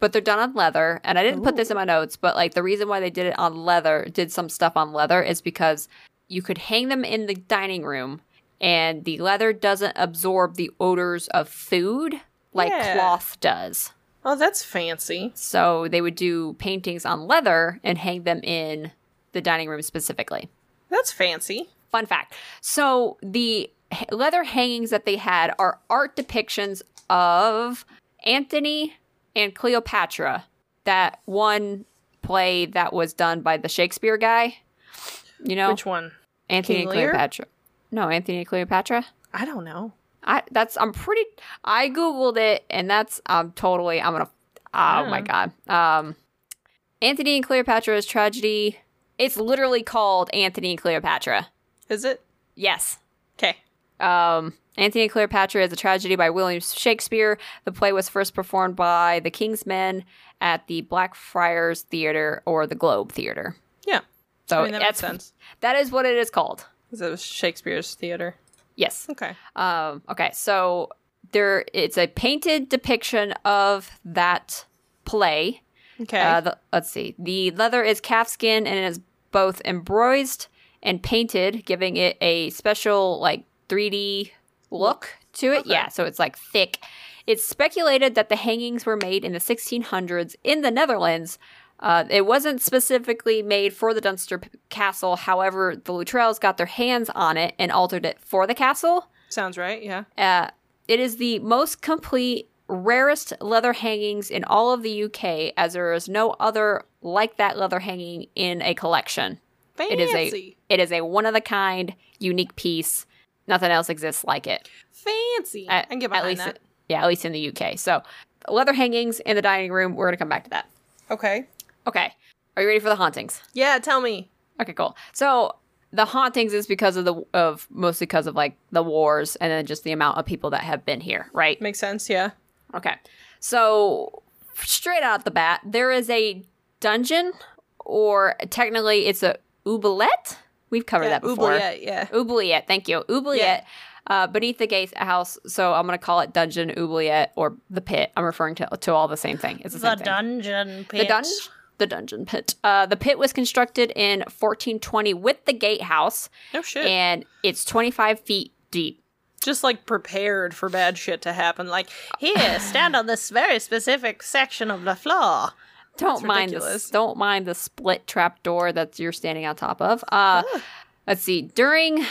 but they're done on leather. And I didn't put this in my notes, but like the reason why they did it on leather, did some stuff on leather, is because you could hang them in the dining room, and the leather doesn't absorb the odors of food like Yeah. cloth does. Oh, that's fancy. So they would do paintings on leather and hang them in the dining room specifically. That's fancy. Fun fact. So the leather hangings that they had are art depictions of Antony and Cleopatra, that one play that was done by the Shakespeare guy. You know, Which one? Anthony King and Cleopatra. No, Antony and Cleopatra. I don't know. I that's I'm pretty I googled it and that's I'm totally I'm gonna oh my god. Um Antony and Cleopatra's tragedy. It's literally called Antony and Cleopatra. Is it? Yes. Okay. Um Antony and Cleopatra is a tragedy by William Shakespeare. The play was first performed by the King's Men at the Blackfriars Theater or the Globe Theater. Yeah. So I mean, that makes sense. that is what it is called. Because it was Shakespeare's theater. Yes. Okay. Um, okay, so there it's a painted depiction of that play. Okay. Uh, the, let's see. The leather is calfskin and it is both embroidered and painted, giving it a special like 3D look to it. Okay. Yeah, so it's like thick. It's speculated that the hangings were made in the 1600s in the Netherlands. Uh, it wasn't specifically made for the Dunster Castle. However, the Luttrells got their hands on it and altered it for the castle. Sounds right. Yeah. Uh, it is the most complete, rarest leather hangings in all of the UK, as there is no other like that leather hanging in a collection. Fancy. It is a it is a one of a kind, unique piece. Nothing else exists like it. fancy. At, I can get at least, that. yeah, at least in the UK. So, leather hangings in the dining room. We're gonna come back to that. Okay. Okay, are you ready for the hauntings? Yeah. Tell me. Okay, cool. So the hauntings is because of the of mostly because of like the wars and then just the amount of people that have been here, right? Makes sense. Yeah. Okay. So, straight out the bat, there is a dungeon, or technically it's a oubliette. We've covered yeah. that before. Oubliette, yeah. Oubliette. Thank you. Oubliette. Uh, beneath the gate house, so I'm gonna call it Dungeon Oubliette or the Pit. I'm referring to to all the same thing. It's the, same thing. dungeon The dungeon. The dungeon pit. Uh, the pit was constructed in 1420 with the gatehouse, No shit. and it's 25 feet deep. Just like prepared for bad shit to happen. Like, here, stand on this very specific section of the floor. Don't mind ridiculous. this. Don't mind the split trap door that you're standing on top of. Uh, let's see. During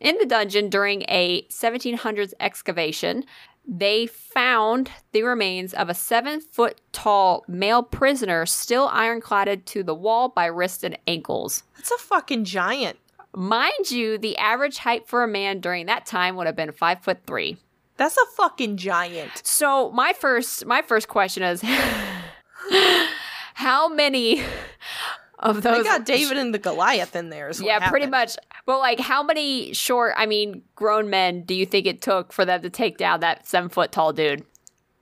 in the dungeon during a 1700s excavation, they found the remains of a seven foot tall male prisoner still ironcladded to the wall by wrists and ankles. That's a fucking giant. Mind you, the average height for a man during that time would have been five foot three. That's a fucking giant. So my first my first question is (laughs) how many of They got David and the Goliath in there. Yeah, pretty much. But like how many short, I mean, grown men do you think it took for them to take down that seven foot tall dude?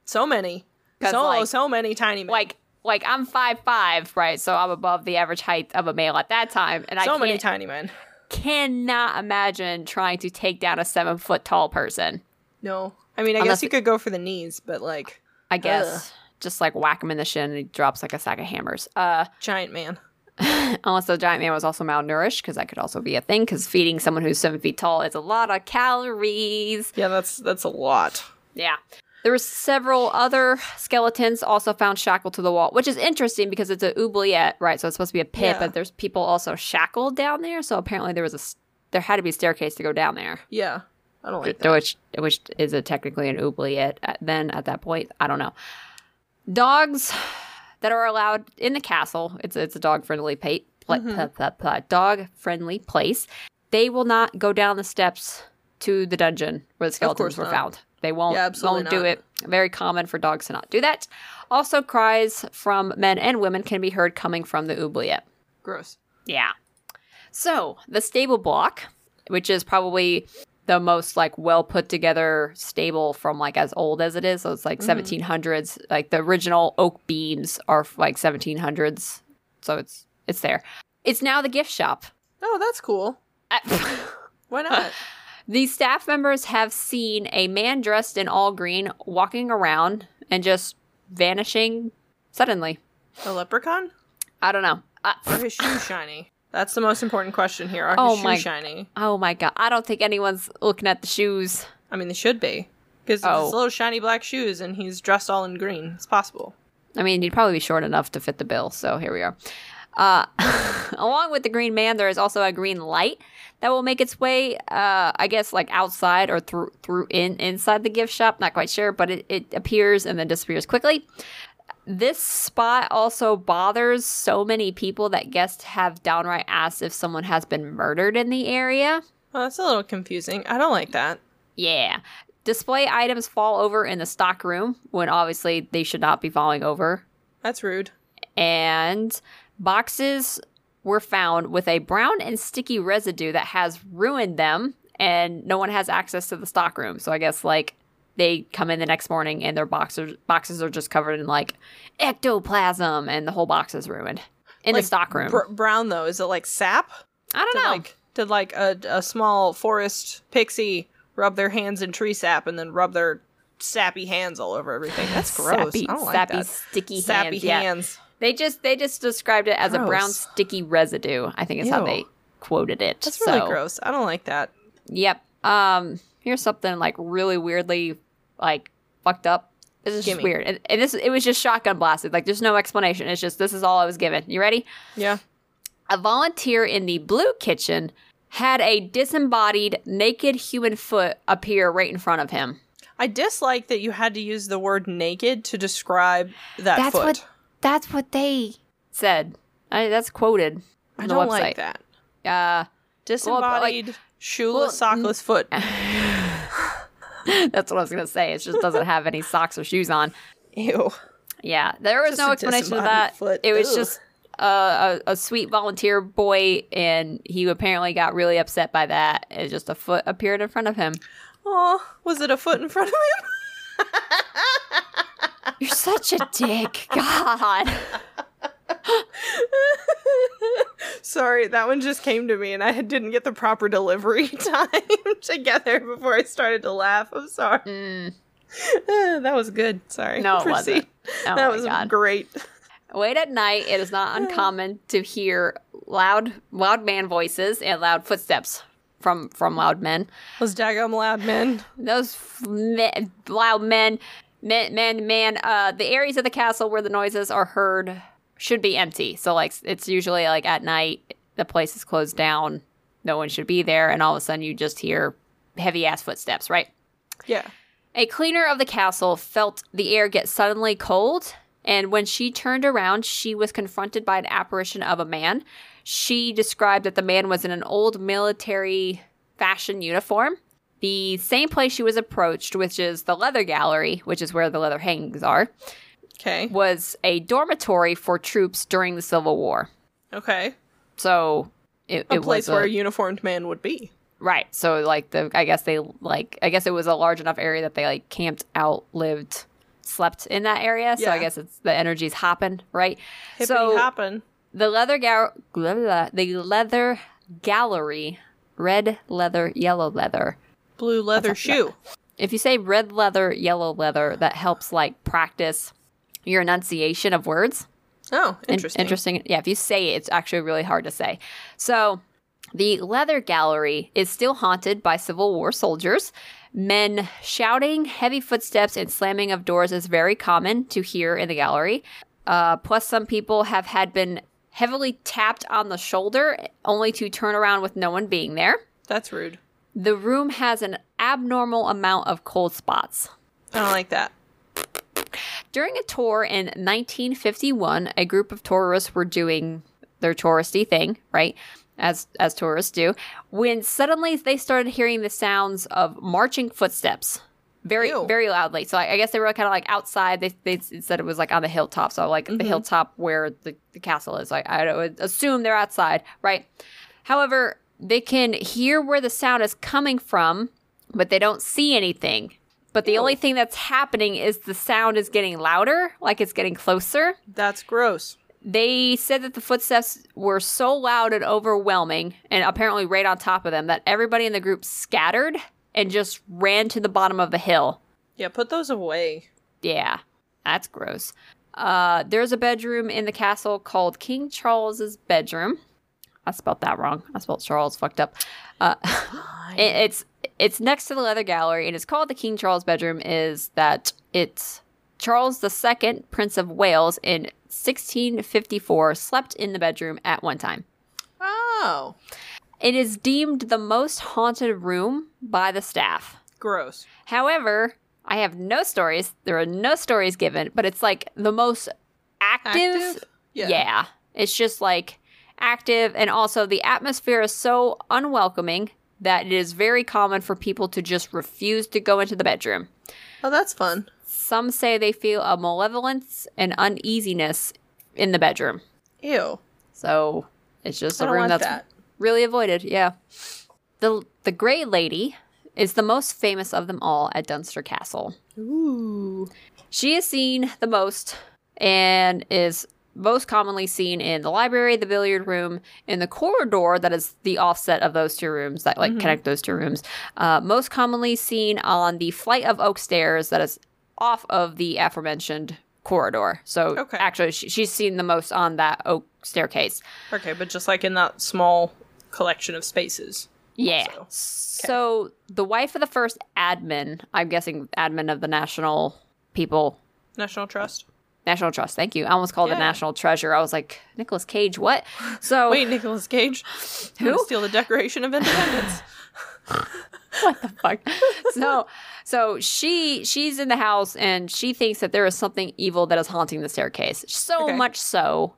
So many. So, like- so many tiny men. Like like I'm five five, right? So I'm above the average height of a male at that time. And so I many tiny men. cannot imagine trying to take down a seven foot tall person. No. I mean, I Unless guess you could go for the knees, but like, I guess. Just like whack him in the shin and he drops like a sack of hammers. Uh giant man. (laughs) Unless the giant man was also malnourished, because that could also be a thing. Because feeding someone who's seven feet tall is a lot of calories. Yeah, that's that's a lot. Yeah. There were several other skeletons also found shackled to the wall, which is interesting because it's a oubliette, right? So it's supposed to be a pit, Yeah. but there's people also shackled down there. So apparently there was a there had to be a staircase to go down there, Yeah, I don't like that. which which is a technically an oubliette then at that point? I don't know. Dogs that are allowed in the castle. It's it's a dog friendly pa- pla- mm-hmm. dog friendly place. They will not go down the steps to the dungeon where the skeletons were not. found. They won't Yeah, won't do it. Very common for dogs to not do that. Also, cries from men and women can be heard coming from the oubliette. Gross. Yeah. So the stable block, which is probably the most like well put together stable from like as old as it is. So it's like 1700s. Like the original oak beams are like 1700s. So it's it's there. It's now the gift shop. Oh, that's cool. (laughs) Why not? (laughs) the staff members have seen a man dressed in all green walking around and just vanishing suddenly. a leprechaun? I don't know. Uh, Are his shoes shiny? That's the most important question here. Are his Oh shoes my- shiny? oh my god. I don't think anyone's looking at the shoes. I mean, they should be. Because Oh. it's little shiny black shoes and he's dressed all in green. It's possible. I mean, he'd probably be short enough to fit the bill. So here we are. Uh, (laughs) along with the green man, there is also a green light that will make its way, uh, I guess, like outside or through through in inside the gift shop. Not quite sure, but it, it appears and then disappears quickly. This spot also bothers so many people that guests have downright asked if someone has been murdered in the area. Well, that's a little confusing. I don't like that. Yeah. Display items fall over in the stock room when obviously they should not be falling over. That's rude. and boxes were found with a brown and sticky residue that has ruined them and no one has access to the stock room so i guess like they come in the next morning and their boxes boxes are just covered in like ectoplasm and the whole box is ruined in the Like, stock room Br- brown though, is it like sap? i don't Did know like did like a, a small forest pixie rub their hands in tree sap and then rub their sappy hands all over everything? That's (sighs) gross. sappy, I don't like sappy that. sticky sappy hands, yeah. they just they just described it as a brown sticky residue i think is how they quoted it That's really gross. I don't like that. Yep. Um, here's something like really weirdly like fucked up. This is just weird. And, and this it was just shotgun blasted. Like there's no explanation. It's just this is all I was given. You ready? Yeah. A volunteer in the blue kitchen had a disembodied naked human foot appear right in front of him. I dislike that you had to use the word naked to describe that That's foot. what that's what they said. I, that's quoted. On I don't website. like that. Uh, Disembodied, shoeless, well, sockless foot. (laughs) that's what I was gonna say. It just doesn't have any socks or shoes on. Ew. Yeah, there was Just no explanation of that. foot. It was Ugh. just uh, a, a sweet volunteer boy, and he apparently got really upset by that. It just a foot appeared in front of him. Oh, was it a foot in front of him? (laughs) You're such a dick, God. (laughs) Sorry, that one just came to me and I didn't get the proper delivery (laughs) time (laughs) to get there before I started to laugh. I'm sorry. (sighs) that was good. Sorry. Mm. No, it Proceed. wasn't. Oh that was God. great. Late at night, it is not (sighs) uncommon to hear loud, loud man voices and loud footsteps from from loud men. Those daggum loud men. those f- me- loud men, men, men, man. Uh, the areas of the castle where the noises are heard should be empty. So like it's usually like at night, the place is closed down, no one should be there, and all of a sudden you just hear heavy ass footsteps. Right. Yeah. A cleaner of the castle felt the air get suddenly cold, and when she turned around, she was confronted by an apparition of a man. She described that the man was in an old military fashion uniform. The same place she was approached, which is the leather gallery, which is where the leather hangings are, Okay. was a dormitory for troops during the Civil War. Okay. So it, A it place where a uniformed man would be. Right. So like the I guess they like I guess it was a large enough area that they like camped out, lived, slept in that area. So I guess it's the energy's hopping, right? Hippity so hopping. the leather gal blah, blah, blah, the leather gallery, red leather, yellow leather. Blue leather shoe. If you say red leather, yellow leather, that helps like practice your enunciation of words. Oh, In- interesting. interesting. Yeah, if you say it, it's actually really hard to say. So, the Leather Gallery is still haunted by Civil War soldiers. Men shouting, heavy footsteps, and slamming of doors is very common to hear in the gallery. Uh, plus, some people have had been heavily tapped on the shoulder, only to turn around with no one being there. That's rude. The room has an abnormal amount of cold spots. I don't like that. During a tour in 1951, a group of tourists were doing their touristy thing, right? As as tourists do, when suddenly they started hearing the sounds of marching footsteps, very Ew. very loudly. So I, I guess they were kind of like outside. They, they said it was like on the hilltop, so like the mm-hmm. hilltop where the, the castle is. Like I would assume they're outside, right? However, they can hear where the sound is coming from, but they don't see anything. But the Ew. only thing that's happening is the sound is getting louder, like it's getting closer. That's gross. They said that the footsteps were so loud and overwhelming, and apparently right on top of them, that everybody in the group scattered and just ran to the bottom of the hill. Yeah, put those away. Yeah, that's gross. Uh, there's a bedroom in the castle called King Charles's bedroom. I spelled that wrong. I spelled Charles fucked up. Uh, (laughs) it- it's it's next to the leather gallery, and it's called the King Charles bedroom. Is that it's Charles II, Prince of Wales, in 1654, slept in the bedroom at one time. Oh, It is deemed the most haunted room by the staff. gross. However, I have no stories. There are no stories given, but it's like the most active. Active? Yeah. It's just like active. And also, the atmosphere is so unwelcoming that it is very common for people to just refuse to go into the bedroom. Oh, that's fun. Some say they feel a malevolence and uneasiness in the bedroom. Ew. So it's just a room that's that. really avoided. Yeah. The the Grey Lady is the most famous of them all at Dunster Castle. Ooh. She is seen the most and is most commonly seen in the library, the billiard room, in the corridor that is the offset of those two rooms that like connect those two rooms. Uh, most commonly seen on the flight of oak stairs that is off of the aforementioned corridor. So Okay. actually, she, she's seen the most on that oak staircase. Okay, but just like in that small collection of spaces. Yeah. Also. So the wife of the first admin, I'm guessing admin of the National People National Trust. National Trust. Thank you. I almost called it National Treasure. I was like, Nicolas Cage, what? So (laughs) Wait, Nicolas Cage. Who? Who? Steal the Declaration of Independence. (laughs) what the fuck? (laughs) so so she she's in the house and she thinks that there is something evil that is haunting the staircase. So Okay. much so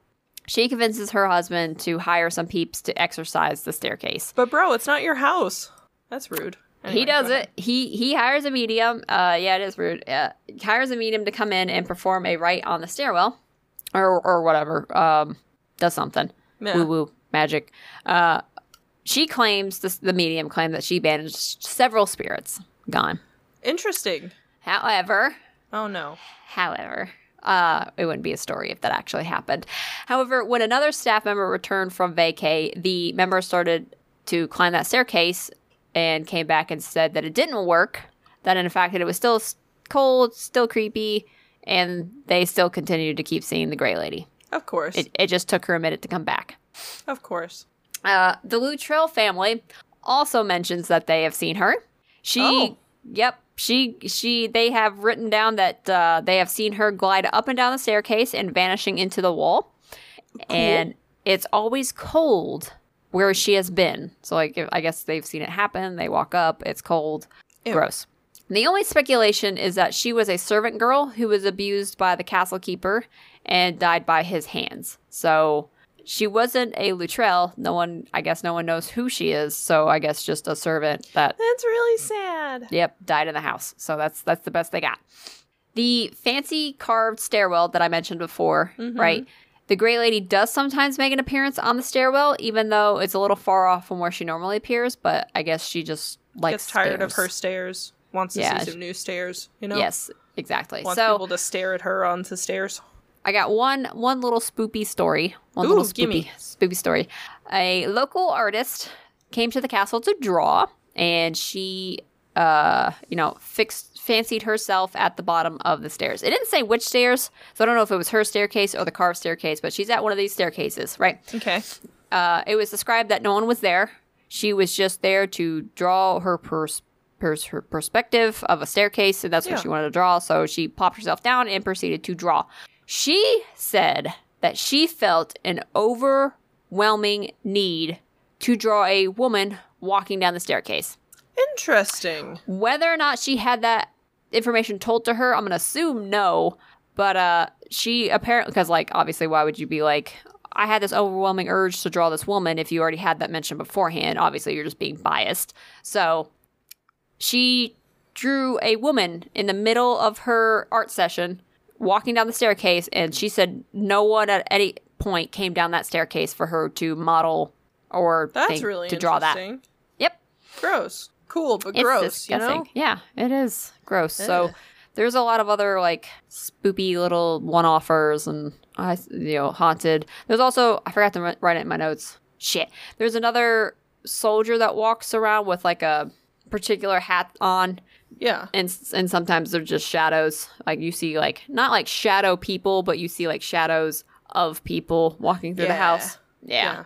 she convinces her husband to hire some peeps to exercise the staircase. but bro, it's not your house. That's rude. He does it. He he hires a medium. Uh, yeah, it is rude. Uh, hires a medium to come in and perform a rite on the stairwell, or or whatever. Um, does something. Yeah. Woo woo magic. Uh, she claims this, the medium claimed that she banished several spirits. Gone. Interesting. However, Oh no. However, uh, it wouldn't be a story if that actually happened. However, when another staff member returned from vacay, the member started to climb that staircase and came back and said that it didn't work. That in fact, that it was still cold, still creepy, and they still continued to keep seeing the gray lady. Of course. It, it just took her a minute to come back. of course. Uh, the Luttrell family also mentions that they have seen her. She, Oh. yep, she, she, they have written down that uh, they have seen her glide up and down the staircase and vanishing into the wall. cool. And it's always cold where she has been. So, like, if, I guess they've seen it happen. They walk up, it's cold, Ew. gross. The only speculation is that she was a servant girl who was abused by the castle keeper and died by his hands. So she wasn't a Luttrell. No one, I guess, no one knows who she is. So I guess just a servant that, That's really sad. yep, died in the house. So that's that's the best they got. The fancy carved stairwell that I mentioned before, mm-hmm. right? The Grey Lady does sometimes make an appearance on the stairwell, even though it's a little far off from where she normally appears. But I guess she just likes stairs. Gets tired of her stairs. stairs. Wants to Yeah, see some new stairs. You know. Yes, exactly. Wants so people to stare at her on the stairs. I got one one little spoopy story. One Ooh, little spoopy spoopy story. A local artist came to the castle to draw, and she uh, you know, fixed, fancied herself at the bottom of the stairs. It didn't say which stairs, so I don't know if it was her staircase or the carved staircase, but she's at one of these staircases, right? Okay. Uh, it was described that no one was there. She was just there to draw her pers- pers- her perspective of a staircase, and that's Yeah. what she wanted to draw. So she popped herself down and proceeded to draw. She said that she felt an overwhelming need to draw a woman walking down the staircase. Interesting. Whether or not she had that information told to her, I'm gonna assume no. But uh, she apparently, because like obviously, why would you be like, I had this overwhelming urge to draw this woman if you already had that mentioned beforehand? Obviously, you're just being biased. So she drew a woman in the middle of her art session, walking down the staircase, and she said no one at any point came down that staircase for her to model or That's think- really to draw that. interesting. Yep. Gross. Cool, but It's gross. You know. Yeah, it is gross. So there's a lot of other like spoopy little one-offers and I, you know, haunted. There's also I forgot to write it in my notes. Shit. There's another soldier that walks around with like a particular hat on, Yeah. and and sometimes they're just shadows. Like you see like not like shadow people, but you see like shadows of people walking through the house. Yeah. Yeah.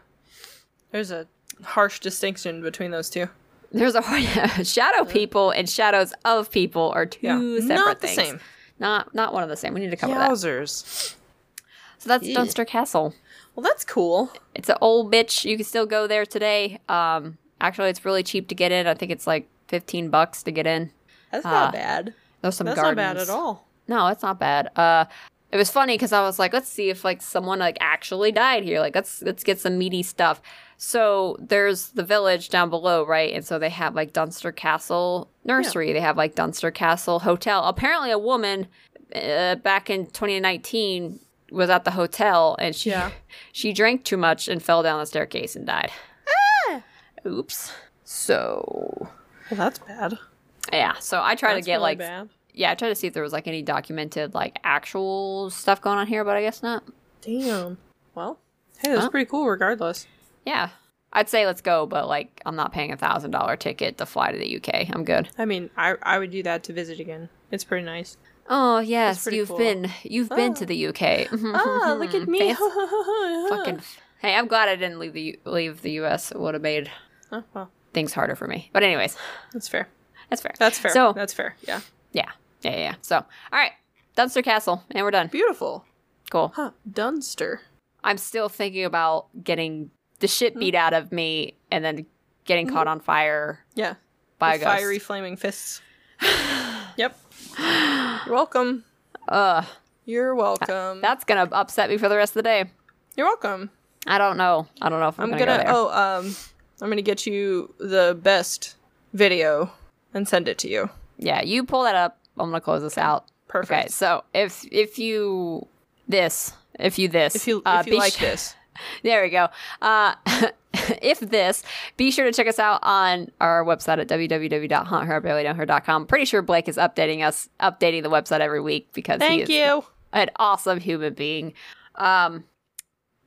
There's a harsh distinction between those two. There's a (laughs) shadow people and shadows of people are two Yeah. separate Not the things. same. Not not one of the same. We need to cover that. Yowzers. So that's Yeah. Dunster Castle. Well, that's cool. It's an old bitch. You can still go there today. Um, actually, it's really cheap to get in. I think it's like fifteen bucks to get in. That's Uh, not bad. There's some That's gardens. not bad at all. No, it's not bad. Uh, it was funny because I was like, let's see if like someone like actually died here. Like let's let's get some meaty stuff. So there's the village down below, right? And so they have like Dunster Castle Nursery. They have like Dunster Castle Hotel. Apparently, a woman uh, back in 2019 was at the hotel and she Yeah. (laughs) she drank too much and fell down the staircase and died. Oops. So Well, that's bad. yeah, so I try That's to get really like bad. Yeah, I tried to see if there was like any documented like actual stuff going on here, but I guess not. Damn. Well, hey, that's Huh? pretty cool. Regardless. Yeah. I'd say let's go, but like I'm not paying a thousand dollar ticket to fly to the UK. I'm good. I mean, I I would do that to visit again. It's pretty nice. Oh yes, you've cool. been you've been Oh. to the UK. (laughs) Ah, look at me. (laughs) Fucking. Hey, I'm glad I didn't leave the leave the US. It would have made Oh, well, things harder for me. But anyways, that's fair. that's fair. That's fair. So that's fair. Yeah. yeah, yeah, yeah. yeah. So all right, Dunster Castle, and we're done. Beautiful. Cool. Huh. Dunster. I'm still thinking about getting the shit beat out of me and then getting caught on fire Yeah. by a With ghost. fiery flaming fists. (sighs) yep. You're welcome. Ugh, You're welcome. that's gonna upset me for the rest of the day. You're welcome. I don't know. I don't know if I'm, I'm gonna, gonna, go there. oh um I'm gonna get you the best video and send it to you. Yeah, you pull that up. I'm gonna close this out. Perfect. Okay, so if if you this if you this If you uh, if you be like su- this. (laughs) there we go. Uh, (laughs) if this, be sure to check us out on our website at www.hauntheribarelyknowher.com. Pretty sure Blake is updating us, updating the website every week because Thank you. an awesome human being. Um,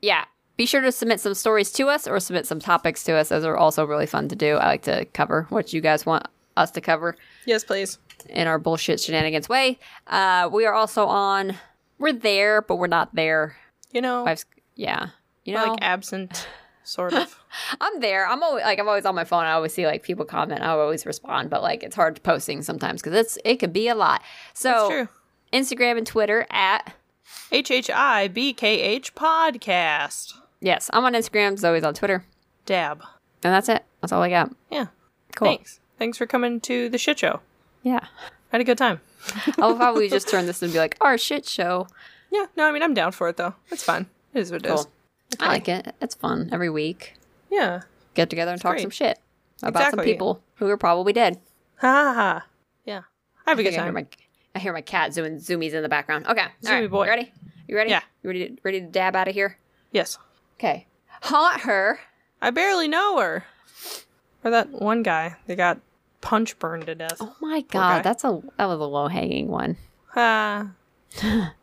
yeah, be sure to submit some stories to us or submit some topics to us. Those are also really fun to do. I like to cover what you guys want us to cover Yes, please. In our bullshit shenanigans way. Uh, we are also on. We're there, but we're not there. You know, I've, yeah, you know, like absent, (laughs) sort of. (laughs) I'm there. I'm always like I'm always on my phone. I always see like people comment. I always respond, but like it's hard posting sometimes because it's it could be a lot. So true. Instagram and Twitter at H H I B K H podcast. yes, I'm on Instagram. Zoe's on Twitter, Dab. and that's it. That's all I got. Yeah. Cool. Thanks. Thanks for coming to the shit show. Yeah, I had a good time. (laughs) I'll probably just turn this and be like our shit show. Yeah. No, I mean I'm down for it though. It's fun. It is what it is. Cool. I like it. It's fun every week. Yeah. Get together and talk great. some shit about some people who are probably dead. Ha ha ha. Yeah. I have a good think I hear time. my I hear my cat zooming zoomies in the background. Okay, all Zoomy right, boy. You ready? You ready? Yeah. You ready? To, ready to dab out of here? Yes. Okay. Haunt her. I barely know her. Or that one guy they got punch burned to death. Oh my guy. god, that's a that was a low hanging one. (sighs) Ah. (laughs)